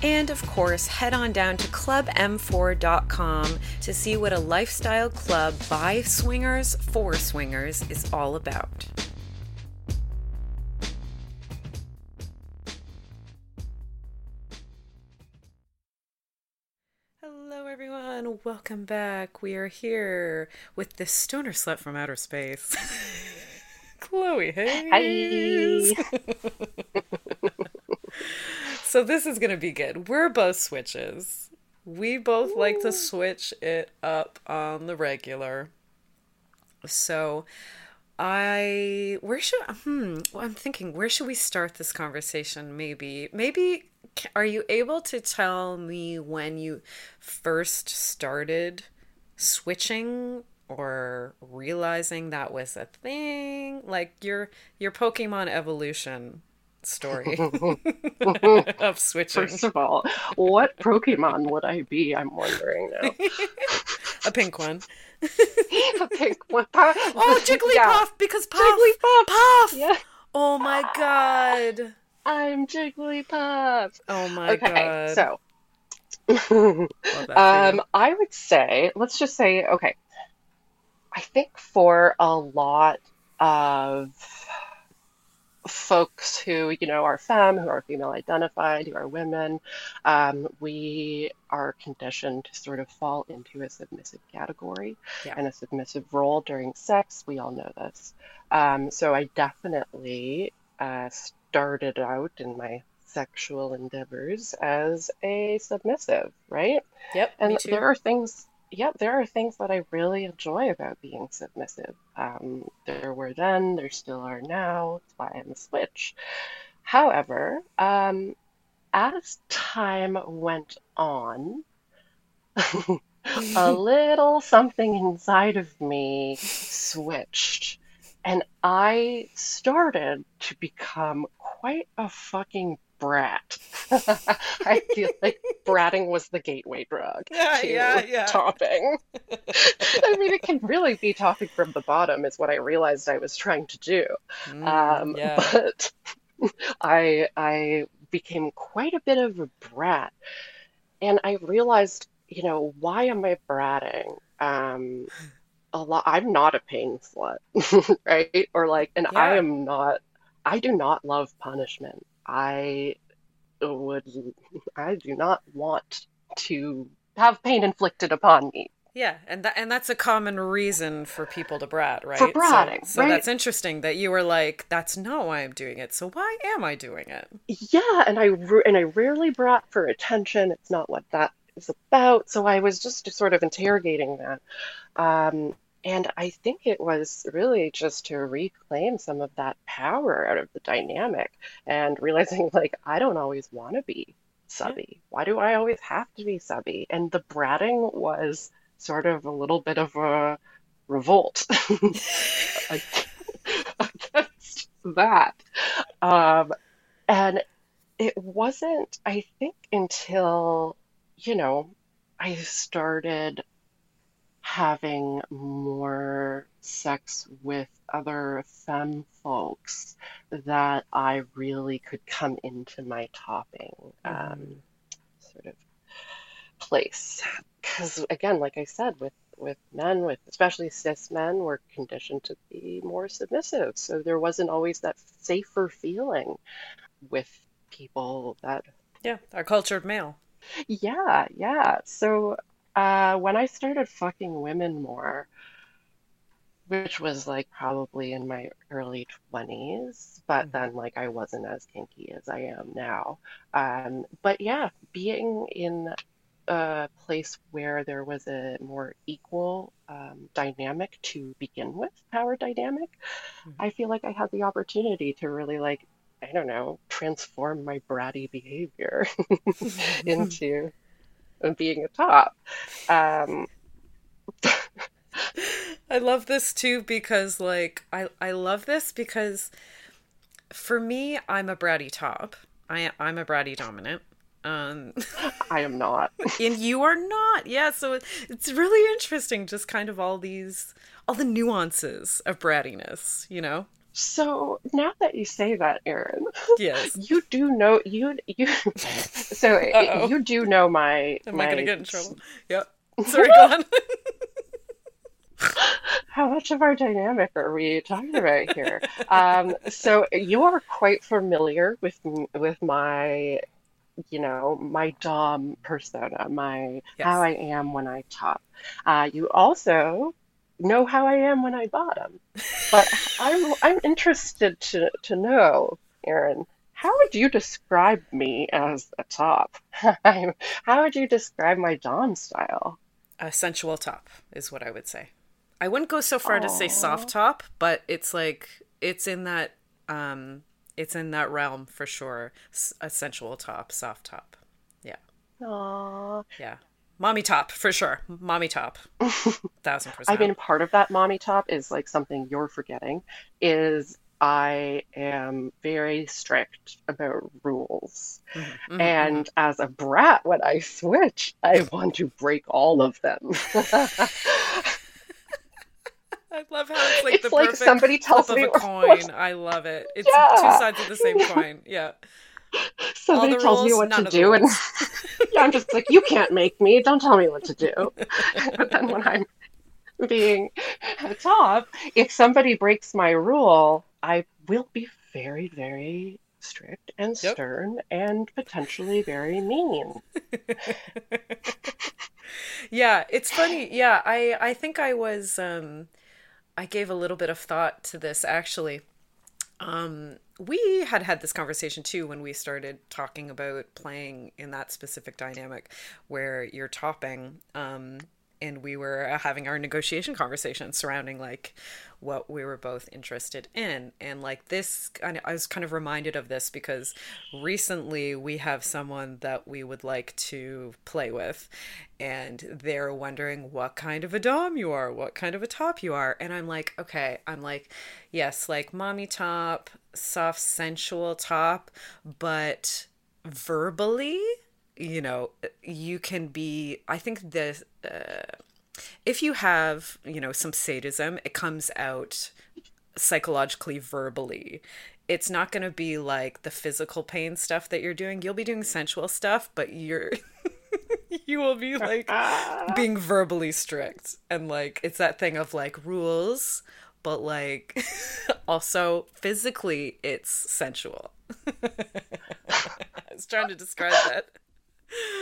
And of course, head on down to clubm4.com to see what a lifestyle club by swingers for swingers is all about. Everyone. Welcome back. We are here with the stoner slut from outer space, (laughs) Chloe Haze. Hi. (laughs) So this is gonna be good. We're both switches. We both like to switch it up on the regular. So I where should hmm well, I'm thinking where should we start this conversation maybe maybe are you able to tell me when you first started switching or realizing that was a thing like your your Pokemon evolution story (laughs) (laughs) of switching First of all, what Pokemon would I be? I'm wondering now. (laughs) a pink one. A pink one. Oh, Jigglypuff Yeah. because Puff. Jigglypuff. Puff. Yeah, Oh my god. I'm Jigglypuff. Oh my Okay, god. Okay, so Love that (laughs) for um. I would say, let's just say, okay, I think for a lot of folks who, you know, are femme, who are female identified, who are women, um, we are conditioned to sort of fall into a submissive category Yeah. and a submissive role during sex. We all know this. Um, so I definitely uh, started out in my sexual endeavors as a submissive, right? Yep, And there are things, yep, there are things that I really enjoy about being submissive. Um, there were then, there still are now. That's why I'm a switch. However, um, as time went on, (laughs) a (laughs) little something inside of me switched, and I started to become quite a fucking brat. (laughs) I feel like bratting was the gateway drug Yeah, to yeah, yeah. topping. (laughs) I mean, it can really be topping from the bottom, is what I realized I was trying to do. Mm, Um, yeah. but (laughs) I I became quite a bit of a brat, and I realized, you know, why am I bratting? Um, a lot. I'm not a pain slut, (laughs) right? Or like, and I am not. I do not love punishment. I would. I do not want to have pain inflicted upon me. Yeah, and that and that's a common reason for people to brat, right? For So- bratting, so, right? that's interesting that you were like, "That's not why I'm doing it." So why am I doing it? Yeah, and I and I rarely brought for attention. It's not what that about. So I was just sort of interrogating that. Um, and I think it was really just to reclaim some of that power out of the dynamic and realizing (laughs) like I don't always want to be subby. Why do I always have to be subby? And the bratting was sort of a little bit of a revolt (laughs) against that. Um, and it wasn't, I think, until, you know, I started having more sex with other femme folks that I really could come into my topping um, sort of place. Because again, like I said, with with men, with especially cis men, we're conditioned to be more submissive. So there wasn't always that safer feeling with people that Yeah, our cultured male. Yeah, yeah. So uh, when I started fucking women more, which was like probably in my early 20s, but Mhm. then like I wasn't as kinky as I am now. Um, but yeah, being in a place where there was a more equal um, dynamic to begin with, power dynamic, Mhm. I feel like I had the opportunity to really like, I don't know, transform my bratty behavior (laughs) (laughs) into being a top. Um, I love this too because like I I love this because for me I'm a bratty top. I I'm a bratty dominant. Um I am not. (laughs) and you are not. Yeah, so it's really interesting just kind of all these all the nuances of brattiness, you know? So now that you say that, Erin, Yes. (laughs) you do know you you. (laughs) So Uh-oh. you do know my Am my I gonna get in trouble? Yep. Sorry, go on. (laughs) How much of our dynamic are we talking about here? Um, so you are quite familiar with with my, you know, my dom persona, my Yes. how I am when I top. Uh, you also know how I am when I bought them. But (laughs) I'm I'm interested to to know, Erin, how would you describe me as a top? (laughs) How would you describe my dom style? a sensual top is what I would say. I wouldn't go so far to say soft top, but it's like it's in that um it's in that realm for sure. S- A sensual top, soft top. Yeah. Aww. Yeah. Mommy top for sure. Mommy top. (laughs) Thousand percent I mean, part of that mommy top is like something you're forgetting is I am very strict about rules. Mhm, mhm, And as a brat, when I switch, I want to break all of them. (laughs) I love how it's like It's the like perfect somebody tells me of a (laughs) coin. I love it. It's two sides of the same coin. Yeah. (laughs) Somebody tells me what to do, and (laughs) yeah, I'm just like, you can't make me. Don't tell me what to do. (laughs) But then when I'm being at top, if somebody breaks my rule, I will be very, very strict and Yep. stern and potentially very mean. yeah, it's funny. Yeah, I I think I was um I gave a little bit of thought to this actually. Um we had had this conversation too when we started talking about playing in that specific dynamic where you're topping um and we were uh, having our negotiation conversation surrounding like what we were both interested in. And like this I was kind of reminded of this because recently we have someone that we would like to play with and they're wondering what kind of a dom you are what kind of a top you are. And I'm like okay. I'm like yes like mommy top soft sensual top but verbally you know you can be i think the uh, if you have you know some sadism it comes out psychologically verbally. It's not going to be like the physical pain stuff that you're doing. You'll be doing sensual stuff but you're (laughs) you will be like (laughs) being verbally strict. And like it's that thing of like rules but like (laughs) also physically it's sensual. I was trying to describe that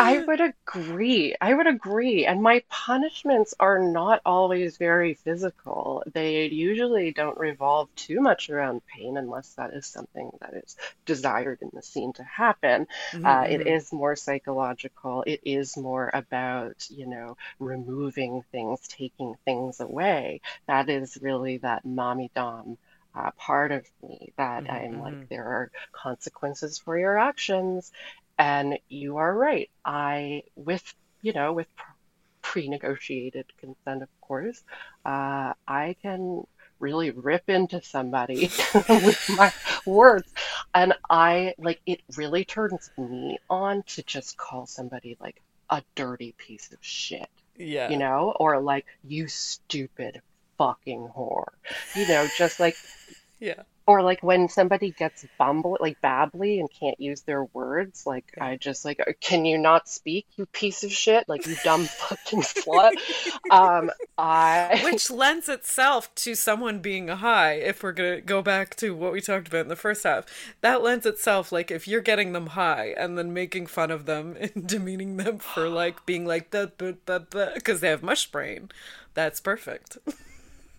I would agree. I would agree. And my punishments are not always very physical. They usually don't revolve too much around pain unless that is something that is desired in the scene to happen. Mhm, Uh, it mhm. more psychological. It is more about, you know, removing things, taking things away. That is really that mommy dom uh, part of me that Mhm, I'm like, there are consequences for your actions. And you are right. I, with, you know, with pre-negotiated consent, of course, uh, I can really rip into somebody (laughs) with my words. And I like it really turns me on to just call somebody like a dirty piece of shit, yeah you know, or like you stupid fucking whore, you know, just like yeah or like when somebody gets bumble like babbly and can't use their words, like Yeah. I just like, "Uh, can you not speak, you piece of shit? Like you dumb (laughs) fucking slut. Um, I (laughs) which lends itself to someone being high if we're gonna go back to what we talked about in the first half that lends itself like if you're getting them high and then making fun of them (laughs) and demeaning them for like being like that because they have mush brain that's perfect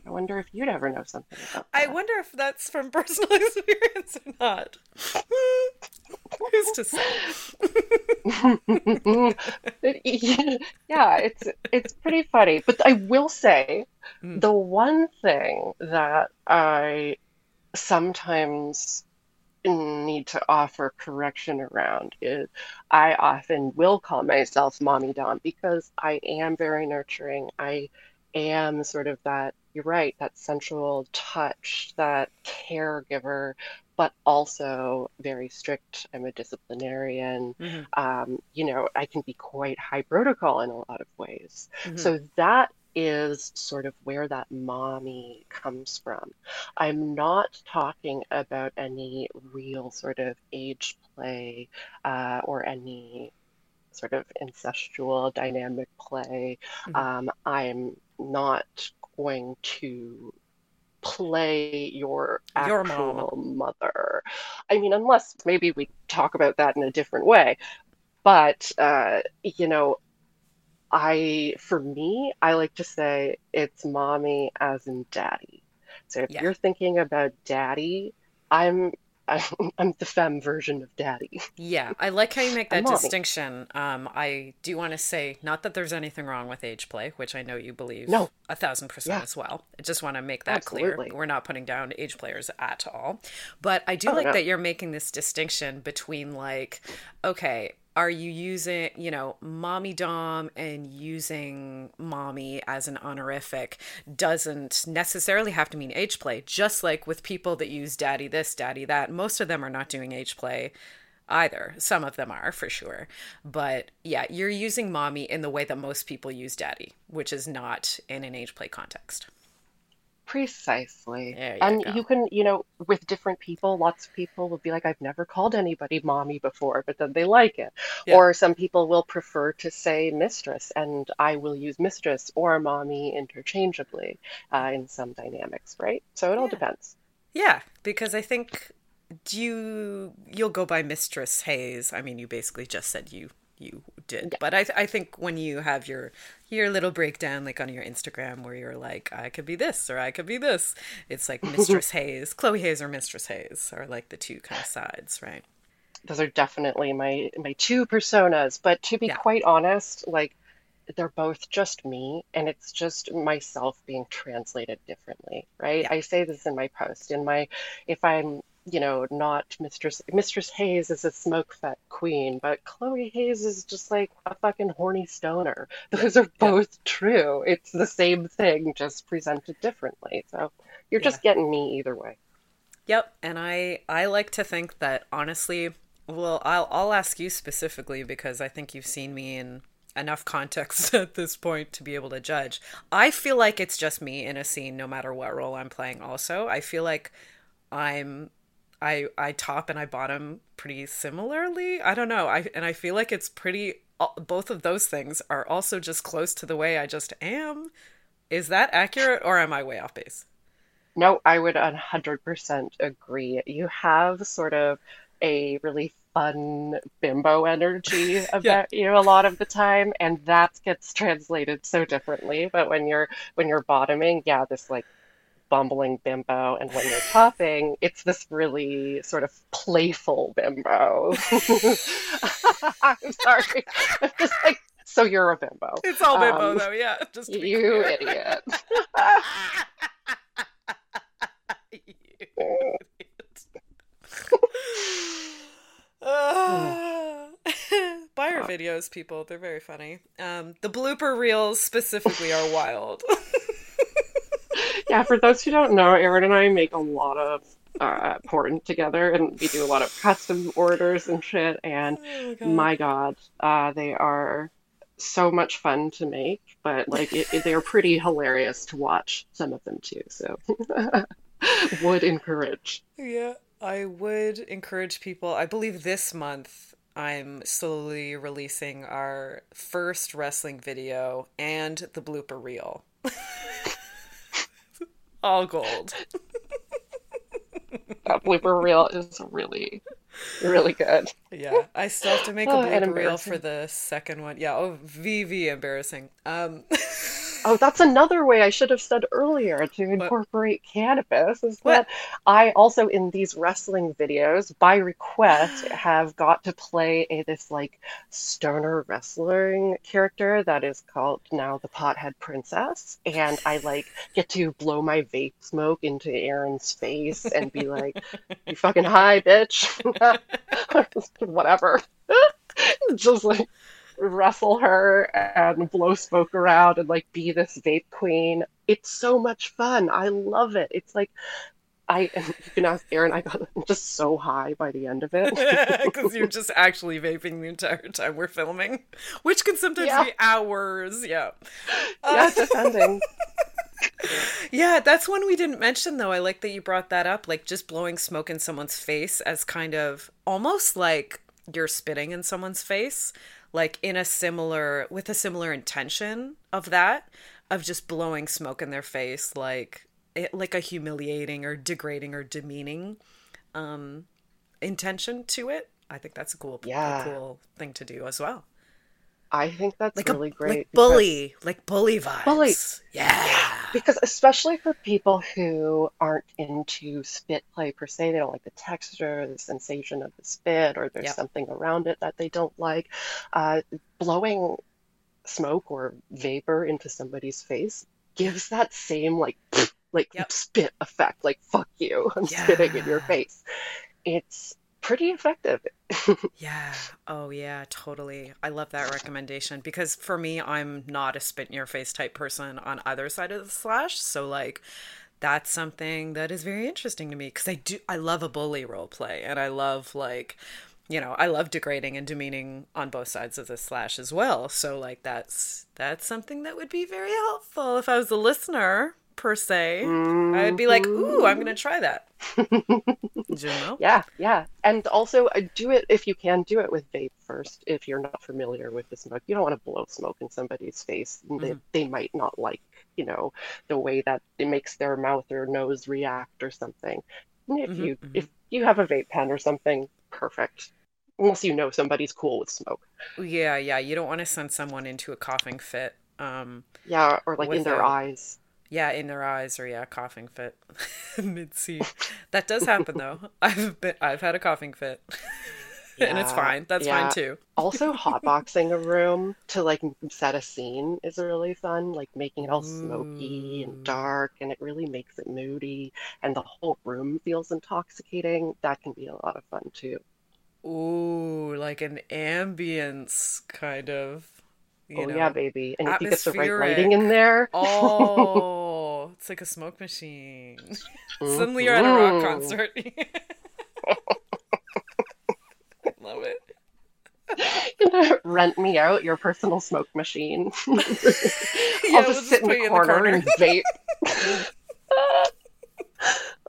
I wonder if you'd ever know something about i wonder if that's from personal (laughs) experience or not (laughs) who's to say (laughs) Yeah, it's it's pretty funny. But I will say Mm. the one thing that I sometimes need to offer correction around is I often will call myself mommy dom because I am very nurturing. I am sort of that, you're right, that sensual touch, that caregiver, but also very strict. I'm a disciplinarian. hmm Um, you know, I can be quite high protocol in a lot of ways. hmm So that is sort of where that mommy comes from. I'm not talking about any real sort of age play uh, or any sort of incestual dynamic play. hmm Um, I'm not going to play your Your actual mother. I mean, unless maybe we talk about that in a different way. But uh, you know, I, for me, I like to say it's mommy as in daddy. So if Yeah. you're thinking about daddy, I'm I'm, the femme version of daddy. Yeah, I like how you make that distinction. Um, I do want to say, not that there's anything wrong with age play, which I know you believe No, a thousand percent yeah, as well. I just want to make that clear. We're not putting down age players at all. But I do Oh like no. that you're making this distinction between, like, okay, are you using, you know, mommy dom and using mommy as an honorific doesn't necessarily have to mean age play, just like with people that use daddy this, daddy that. Most of them are not doing age play either. Some of them are for sure. But yeah, you're using mommy in the way that most people use daddy, which is not in an age play context. Precisely. You And go. you can, you know, with different people, lots of people will be like, I've never called anybody mommy before, but then they like it. Yeah. Or some people will prefer to say mistress, and I will use mistress or mommy interchangeably uh, in some dynamics, right? So it all depends. Yeah, because I think do you you'll go by Mistress Haze. I mean, you basically just said you you did, Yeah. but I I think when you have your your little breakdown like on your Instagram where you're like I could be this or I could be this, it's like (laughs) Mistress Haze, Chloe Haze or Mistress Haze are like the two kind of sides, right? Those are definitely my my two personas, but to be Yeah. quite honest, like they're both just me, and it's just myself being translated differently, right? Yeah. I say this in my post. In my, if I'm, you know, not Mistress Mistress Haze is a smoke fat queen, but Chloe Haze is just like a fucking horny stoner. (laughs) Those are Yeah. both true. It's the same thing, just presented differently. So you're Yeah. just getting me either way. Yep, and I I like to think that honestly, well, I'll I'll ask you specifically because I think you've seen me in enough context (laughs) at this point to be able to judge. I feel like it's just me in a scene no matter what role I'm playing also. I feel like I'm I I top and I bottom pretty similarly. I don't know. I and I feel like it's pretty both of those things are also just close to the way I just am. Is that accurate or am I way off base? No, I would 100% agree. You have sort of a really fun bimbo energy (laughs) Yeah. about you a lot of the time, and that gets translated so differently. But when you're when you're bottoming, yeah, this like bumbling bimbo, and when you're topping, it's this really sort of playful bimbo. (laughs) I'm sorry. I'm just like, so you're a bimbo. It's all bimbo Um, though, yeah, just you clear. idiot. You idiot. Ah. Buy our videos, people. They're very funny. Um, the blooper reels specifically are wild. (laughs) (laughs) Yeah, for those who don't know, Erin and I make a lot of uh, porn together, and we do a lot of custom orders and shit. And Oh my god. my God, uh, they are so much fun to make, but like it, it- they're pretty hilarious to watch, some of them too. So (laughs) would encourage. Yeah, I would encourage people. I believe this month I'm slowly releasing our first wrestling video and the blooper reel. (laughs) All gold. (laughs) That blooper reel is really, really good. Yeah, I still have to make a Oh, blooper reel for the second one. Yeah, oh, VV embarrassing. Um, (laughs) Oh, that's another way I should have said earlier to what? incorporate cannabis is What? that I also in these wrestling videos, by request, (gasps) have got to play a this like stoner wrestling character that is called now the Pothead Princess, and I like get to blow my vape smoke into Erin's face and be like, "You fucking high, bitch," (laughs) (laughs) whatever. (laughs) Just like wrestle her and blow smoke around and like be this vape queen. It's so much fun. I love it. It's like I and you can ask Erin. I got (laughs) just so high by the end of it (laughs) because you're just actually vaping the entire time we're filming, which can sometimes Yeah. be hours. Yeah. yeah, depending. (laughs) Yeah, that's one we didn't mention though. I like that you brought that up, like just blowing smoke in someone's face as kind of almost like you're spitting in someone's face, like in a similar with a similar intention of that of just blowing smoke in their face like it, like a humiliating or degrading or demeaning um intention to it. I think that's a cool Yeah. a cool thing to do as well. I think that's Like really a great. like bully, like bully vibes. Bully. Yeah. Because especially for people who aren't into spit play per se, they don't like the texture, the sensation of the spit, or there's Yep. something around it that they don't like. Uh, blowing smoke or vapor into somebody's face gives that same like (sniffs) like Yep. spit effect, like fuck you, (laughs) I'm spitting in your face. It's pretty effective. (laughs) Yeah. Oh, yeah, totally. I love that recommendation because for me, I'm not a spit in your face type person on either side of the slash. So, like, that's something that is very interesting to me because I do, I love a bully role play and I love, like, you know, I love degrading and demeaning on both sides of the slash as well. So, like, that's that's something that would be very helpful if I was a listener per se. I'd be like, ooh, I'm gonna try that. (laughs) Did you know? Yeah, yeah. And also uh, do it if you can do it with vape first if you're not familiar with the smoke. You don't want to blow smoke in somebody's face. They, they might not like, you know, the way that it makes their mouth or nose react or something. And if Mhm, you mhm. if you have a vape pen or something, perfect. Unless you know somebody's cool with smoke. Yeah, yeah. You don't want to send someone into a coughing fit. Um, Yeah, or like in their eyes. Yeah, in their eyes or yeah, coughing fit (laughs) mid sea. That does happen though. (laughs) I've been I've had a coughing fit. (laughs) and it's fine. That's yeah. fine too. Also, hotboxing a room to like set a scene is really fun, like making it all smoky and mm. dark, and it really makes it moody, and the whole room feels intoxicating. That can be a lot of fun too. Ooh, like an ambience kind of, you Oh know. yeah, baby. And if you get the right lighting in there, Oh, it's like a smoke machine. (laughs) Suddenly you're at a rock concert. (laughs) (laughs) Love it. You're gonna rent me out your personal smoke machine. I'll we'll just sit in the corner and vape.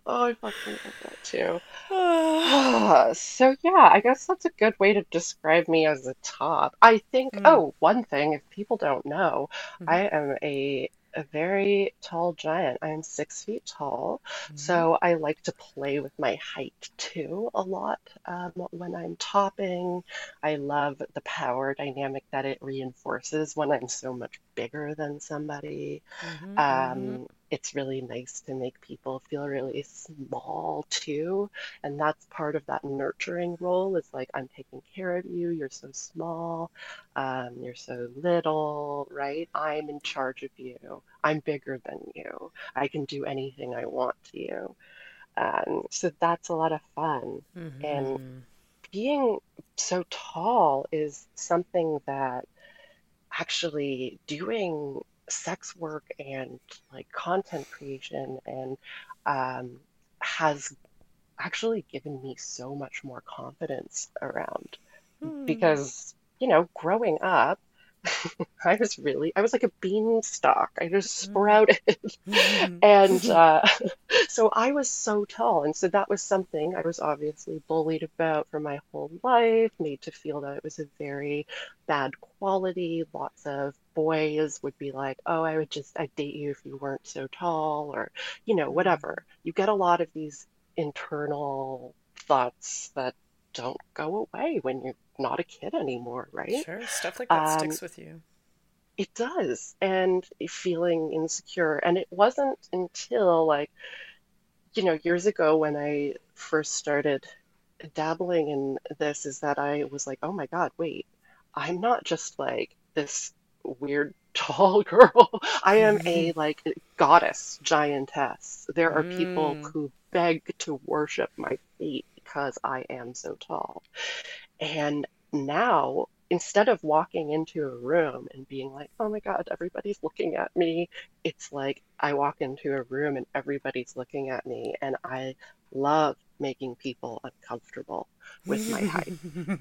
Oh, I fucking love that too. (sighs) (sighs) So yeah, I guess that's a good way to describe me as a top. I think, Mm. oh, one thing, if people don't know, Mhm. I am a a very tall giant. I am six feet tall, Mm-hmm. so I like to play with my height too a lot um, when I'm topping. I love the power dynamic that it reinforces when I'm so much bigger than somebody. Mhm, mhm. Um, it's really nice to make people feel really small too. And that's part of that nurturing role is like, I'm taking care of you. You're so small. Um, you're so little, right? I'm in charge of you. I'm bigger than you. I can do anything I want to you. Um, so that's a lot of fun. And Mhm. being so tall is something that actually doing sex work and like content creation and um, has actually given me so much more confidence around Hmm. because you know growing up (laughs) I was really I was like a beanstalk I just sprouted Mhm. (laughs) (laughs) and uh, so I was so tall, and so that was something I was obviously bullied about for my whole life, made to feel that it was a very bad quality. Lots of boys would be like, "Oh, I would just I'd date you if you weren't so tall," or you know, whatever. You get a lot of these internal thoughts that don't go away when you're not a kid anymore, right? Sure, stuff like that Um, sticks with you. It does, and feeling insecure. And it wasn't until like, you know, years ago when I first started dabbling in this is that I was like, oh my God, wait, I'm not just like this weird (laughs) tall girl. I am a like goddess giantess. There are people Mm. who beg to worship my feet because I am so tall. And now instead of walking into a room and being like, oh my God, everybody's looking at me, it's like I walk into a room and everybody's looking at me. And I love making people uncomfortable with my height.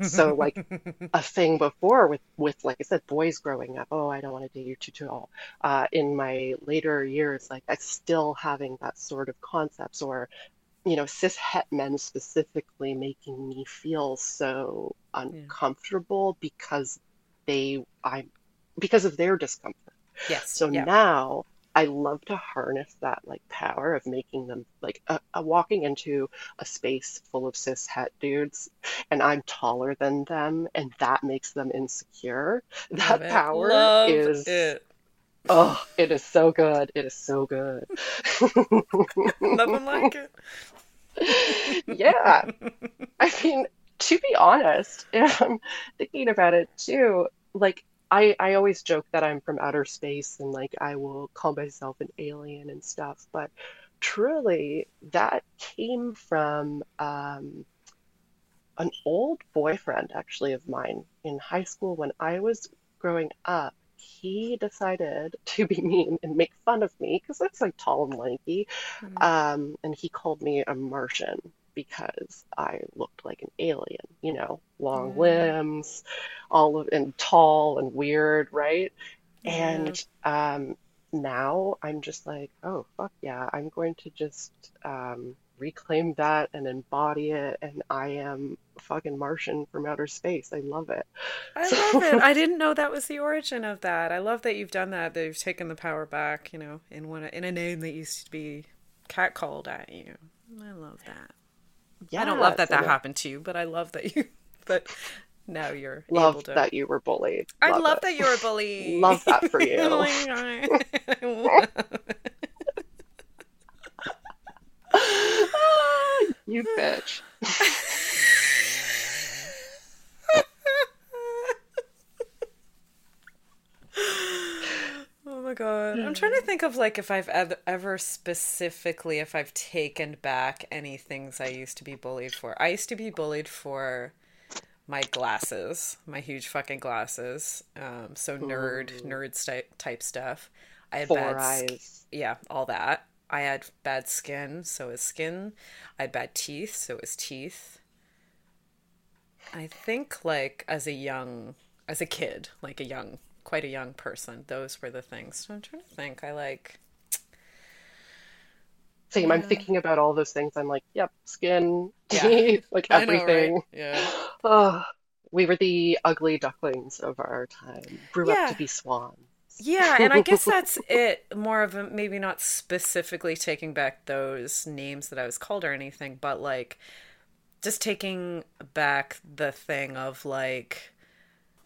So like (laughs) a thing before with with like I said, boys growing up, oh I don't want to date you too tall. Uh, in my later years, like I still having that sort of concepts or you know, cis het men specifically making me feel so uncomfortable yeah. because they I because of their discomfort. Yes. So yeah. now I love to harness that like power of making them like a, a walking into a space full of cis het dudes and I'm taller than them and that makes them insecure. That power love is it. Oh, it is so good. It is so good. (laughs) (laughs) Nothing like it. Yeah. I mean, to be honest, (laughs) I'm thinking about it too, like I, I always joke that I'm from outer space and like I will call myself an alien and stuff, but truly that came from um, an old boyfriend actually of mine in high school when I was growing up. He decided (laughs) to be mean and make fun of me because I was like tall and lanky. Mm. Um, and he called me a Martian because I looked like an alien, you know, long Mm. limbs, all of and tall and weird, right? Yeah. And um, now I'm just like, oh, fuck yeah, I'm going to just um, reclaim that and embody it, and I am fucking Martian from outer space. I love it. I So, love it. I (laughs) didn't know that was the origin of that. I love that you've done that. That you've taken the power back. You know, in one in a name that used to be catcalled at you. I love that. Yeah, I don't love that that happened to you, but I love that you. (laughs) But now you're able love to. that you were bullied. I Love that you were (laughs) bullied. Love that for you. Oh my God. (laughs) you bitch. (laughs) Oh my god. I'm trying to think of like if I've ev- ever specifically if I've taken back any things I used to be bullied for. I used to be bullied for my glasses, my huge fucking glasses. Um, so nerd, Ooh. nerd type type stuff. I had Four bad eyes. yeah, all that. I had bad skin, so it was skin. I had bad teeth, so it was teeth. I think like as a young as a kid, like a young quite a young person, those were the things. So I'm trying to think. I like Same. I'm thinking about all those things. I'm like, yep, skin, Yeah. teeth, like I know, right? everything. Yeah. (gasps) Oh, we were the ugly ducklings of our time. Grew up to be swans. Yeah, and I guess that's (laughs) it. More of a maybe not specifically taking back those names that I was called or anything, but like just taking back the thing of like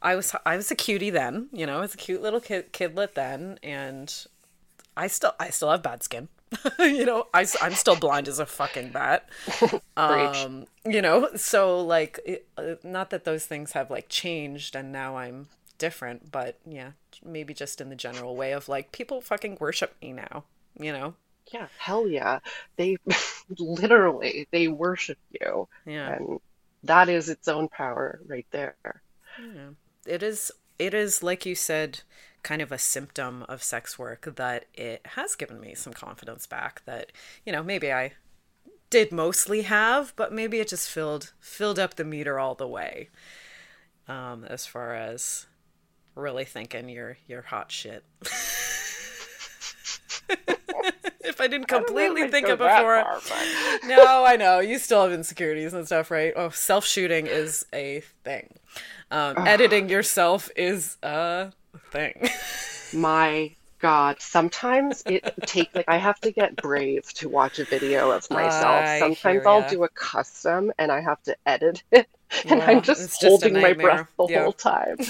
I was I was a cutie then, you know, I was a cute little kid kidlet then, and I still I still have bad skin. (laughs) you know, I, I'm still blind as a fucking bat. (laughs) Um, you know, so like, it, uh, not that those things have like changed and now I'm different, but yeah, maybe just in the general way of like people fucking worship me now. You know, Yeah, hell yeah. They (laughs) literally they worship you, yeah. and that is its own power right there. Yeah. It is it is like you said kind of a symptom of sex work that it has given me some confidence back that you know maybe I did mostly have but maybe it just filled filled up the meter all the way um as far as really thinking you're you're hot shit (laughs) if I didn't I completely I'd think it before far, but- (laughs) no, I know. You still have insecurities and stuff, right? Oh, self shooting is a thing. Um, editing yourself is a thing. (laughs) My God, sometimes it take like I have to get brave to watch a video of myself. I Sometimes I'll do a custom and I have to edit it, (laughs) and Yeah, I'm just just holding my breath the Yeah. whole time. (laughs)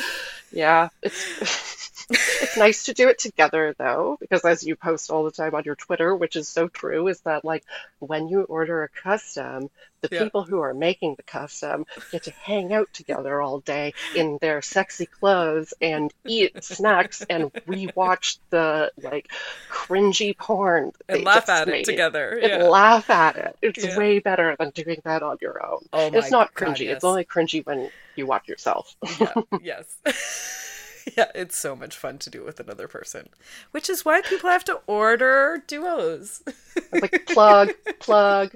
Yeah, it's (laughs) It's nice to do it together though, because as you post all the time on your Twitter, which is so true, is that like when you order a custom, the Yeah. people who are making the custom get to hang out together all day in their sexy clothes and eat snacks and rewatch the like cringy porn and laugh at it made together. and laugh at it. It's Yeah. way better than doing that on your own. Oh It's not God, cringy. yes. It's only cringy when you watch yourself. yeah, (laughs) yes. (laughs) (laughs) yeah, it's so much fun to do it with another person, which is why people have to order duos. Like plug, (laughs) plug.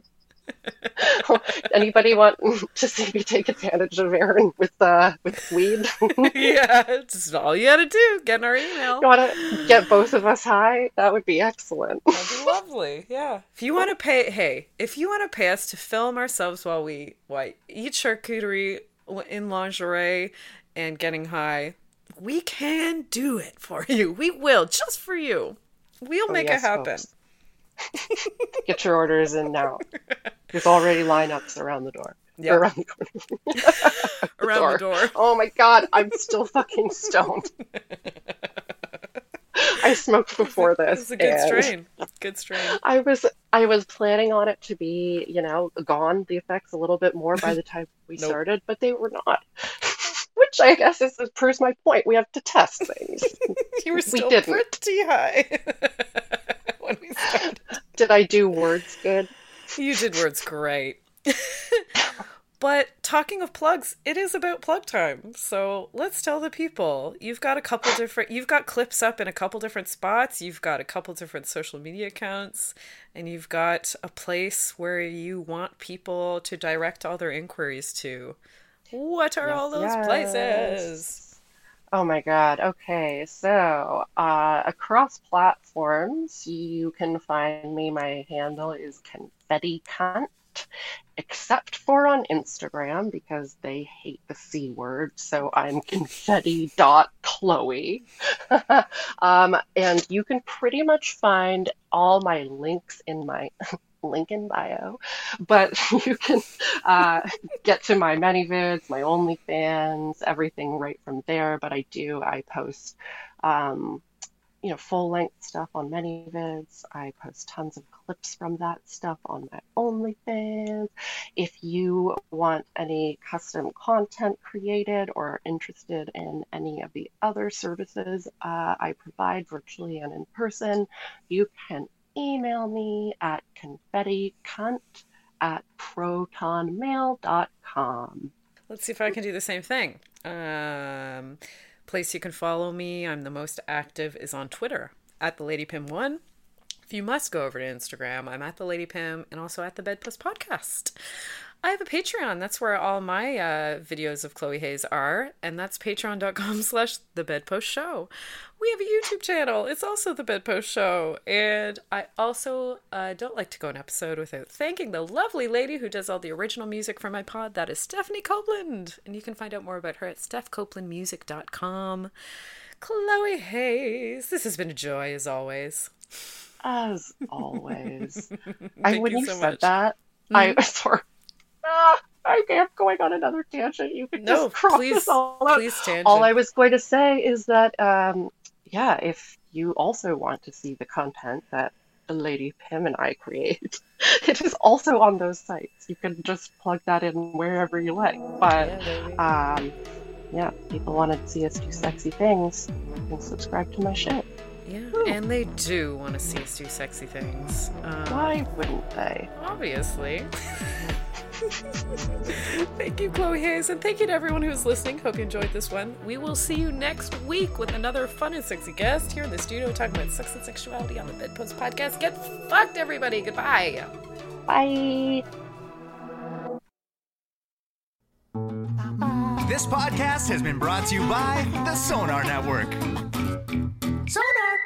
(laughs) Anybody want to see me take advantage of Erin with uh with weed? yeah, it's all you gotta do. Get in our email. You Want to get both of us high? That would be excellent. That'd be lovely. Yeah. If you want to pay, hey, if you want to pay us to film ourselves while we while eat charcuterie in lingerie and getting high, we can do it for you. We will, just for you. We'll Oh, make yes, it happen. (laughs) Get your orders in now. There's already lineups around the door. Yeah. Around the corner. (laughs) Around the door. (laughs) Oh my god, I'm still fucking stoned. I smoked before this. It's a good strain. Good strain. I was I was planning on it to be, you know, gone the effects a little bit more by the time we Nope. started, but they were not. Which I guess is, proves my point. We have to test things. (laughs) You were still didn't. pretty high (laughs) when we started. Did I do words good? You did words great. (laughs) but talking of plugs, it is about plug time. So let's tell the people. You've got a couple different you've got clips up in a couple different spots, you've got a couple different social media accounts, and you've got a place where you want people to direct all their inquiries to. What are all those Yes. places? Oh my God. Okay. So, uh, across platforms, you can find me. My handle is confetti cunt, except for on Instagram because they hate the C word. So I'm confetti.chloe. (laughs) um, and you can pretty much find all my links in my link in bio, but (laughs) you can uh, get to my ManyVids, my OnlyFans, everything right from there. But I do, I post, um, you know, full length stuff on ManyVids. I post tons of clips from that stuff on my OnlyFans. If you want any custom content created or are interested in any of the other services uh, I provide virtually and in person, you can email me at confetticunt at protonmail.com. Let's see if I can do the same thing. Um, place you can follow me. I'm the most active is on Twitter at the Lady Pim One. If you must go over to Instagram, I'm at the Lady Pim and also at the Bedpost Podcast. I have a Patreon. That's where all my uh, videos of Chloe Haze are, and that's patreon.com (laughs) slash the Bedpost Show. We have a YouTube channel. It's also the Bedpost Show. And I also uh, don't like to go an episode without thanking the lovely lady who does all the original music for my pod. That is Stephanie Copeland. And you can find out more about her at stephcopelandmusic.com. Chloe Haze, this has been a joy as always. As always. (laughs) Thank I, wouldn't you, so said much. that, I (laughs) sorry. Ah, I am going on another tangent. You can No, just cross please, this all out. please tangent. All I was going to say is that, um, yeah, if you also want to see the content that the Lady Pim and I create, (laughs) it is also on those sites. You can just plug that in wherever you like. But Yeah, um, yeah, people want to see us do sexy things, you can subscribe to my shit. Yeah, and they do want to see us do sexy things. Um, Why wouldn't they? Obviously. (laughs) thank you, Chloe Haze, and thank you to everyone who's listening. Hope you enjoyed this one. We will see you next week with another fun and sexy guest here in the studio talking about sex and sexuality on the Bedpost Podcast. Get fucked, everybody. Goodbye. Bye. This podcast has been brought to you by the Sonar Network. Sonar!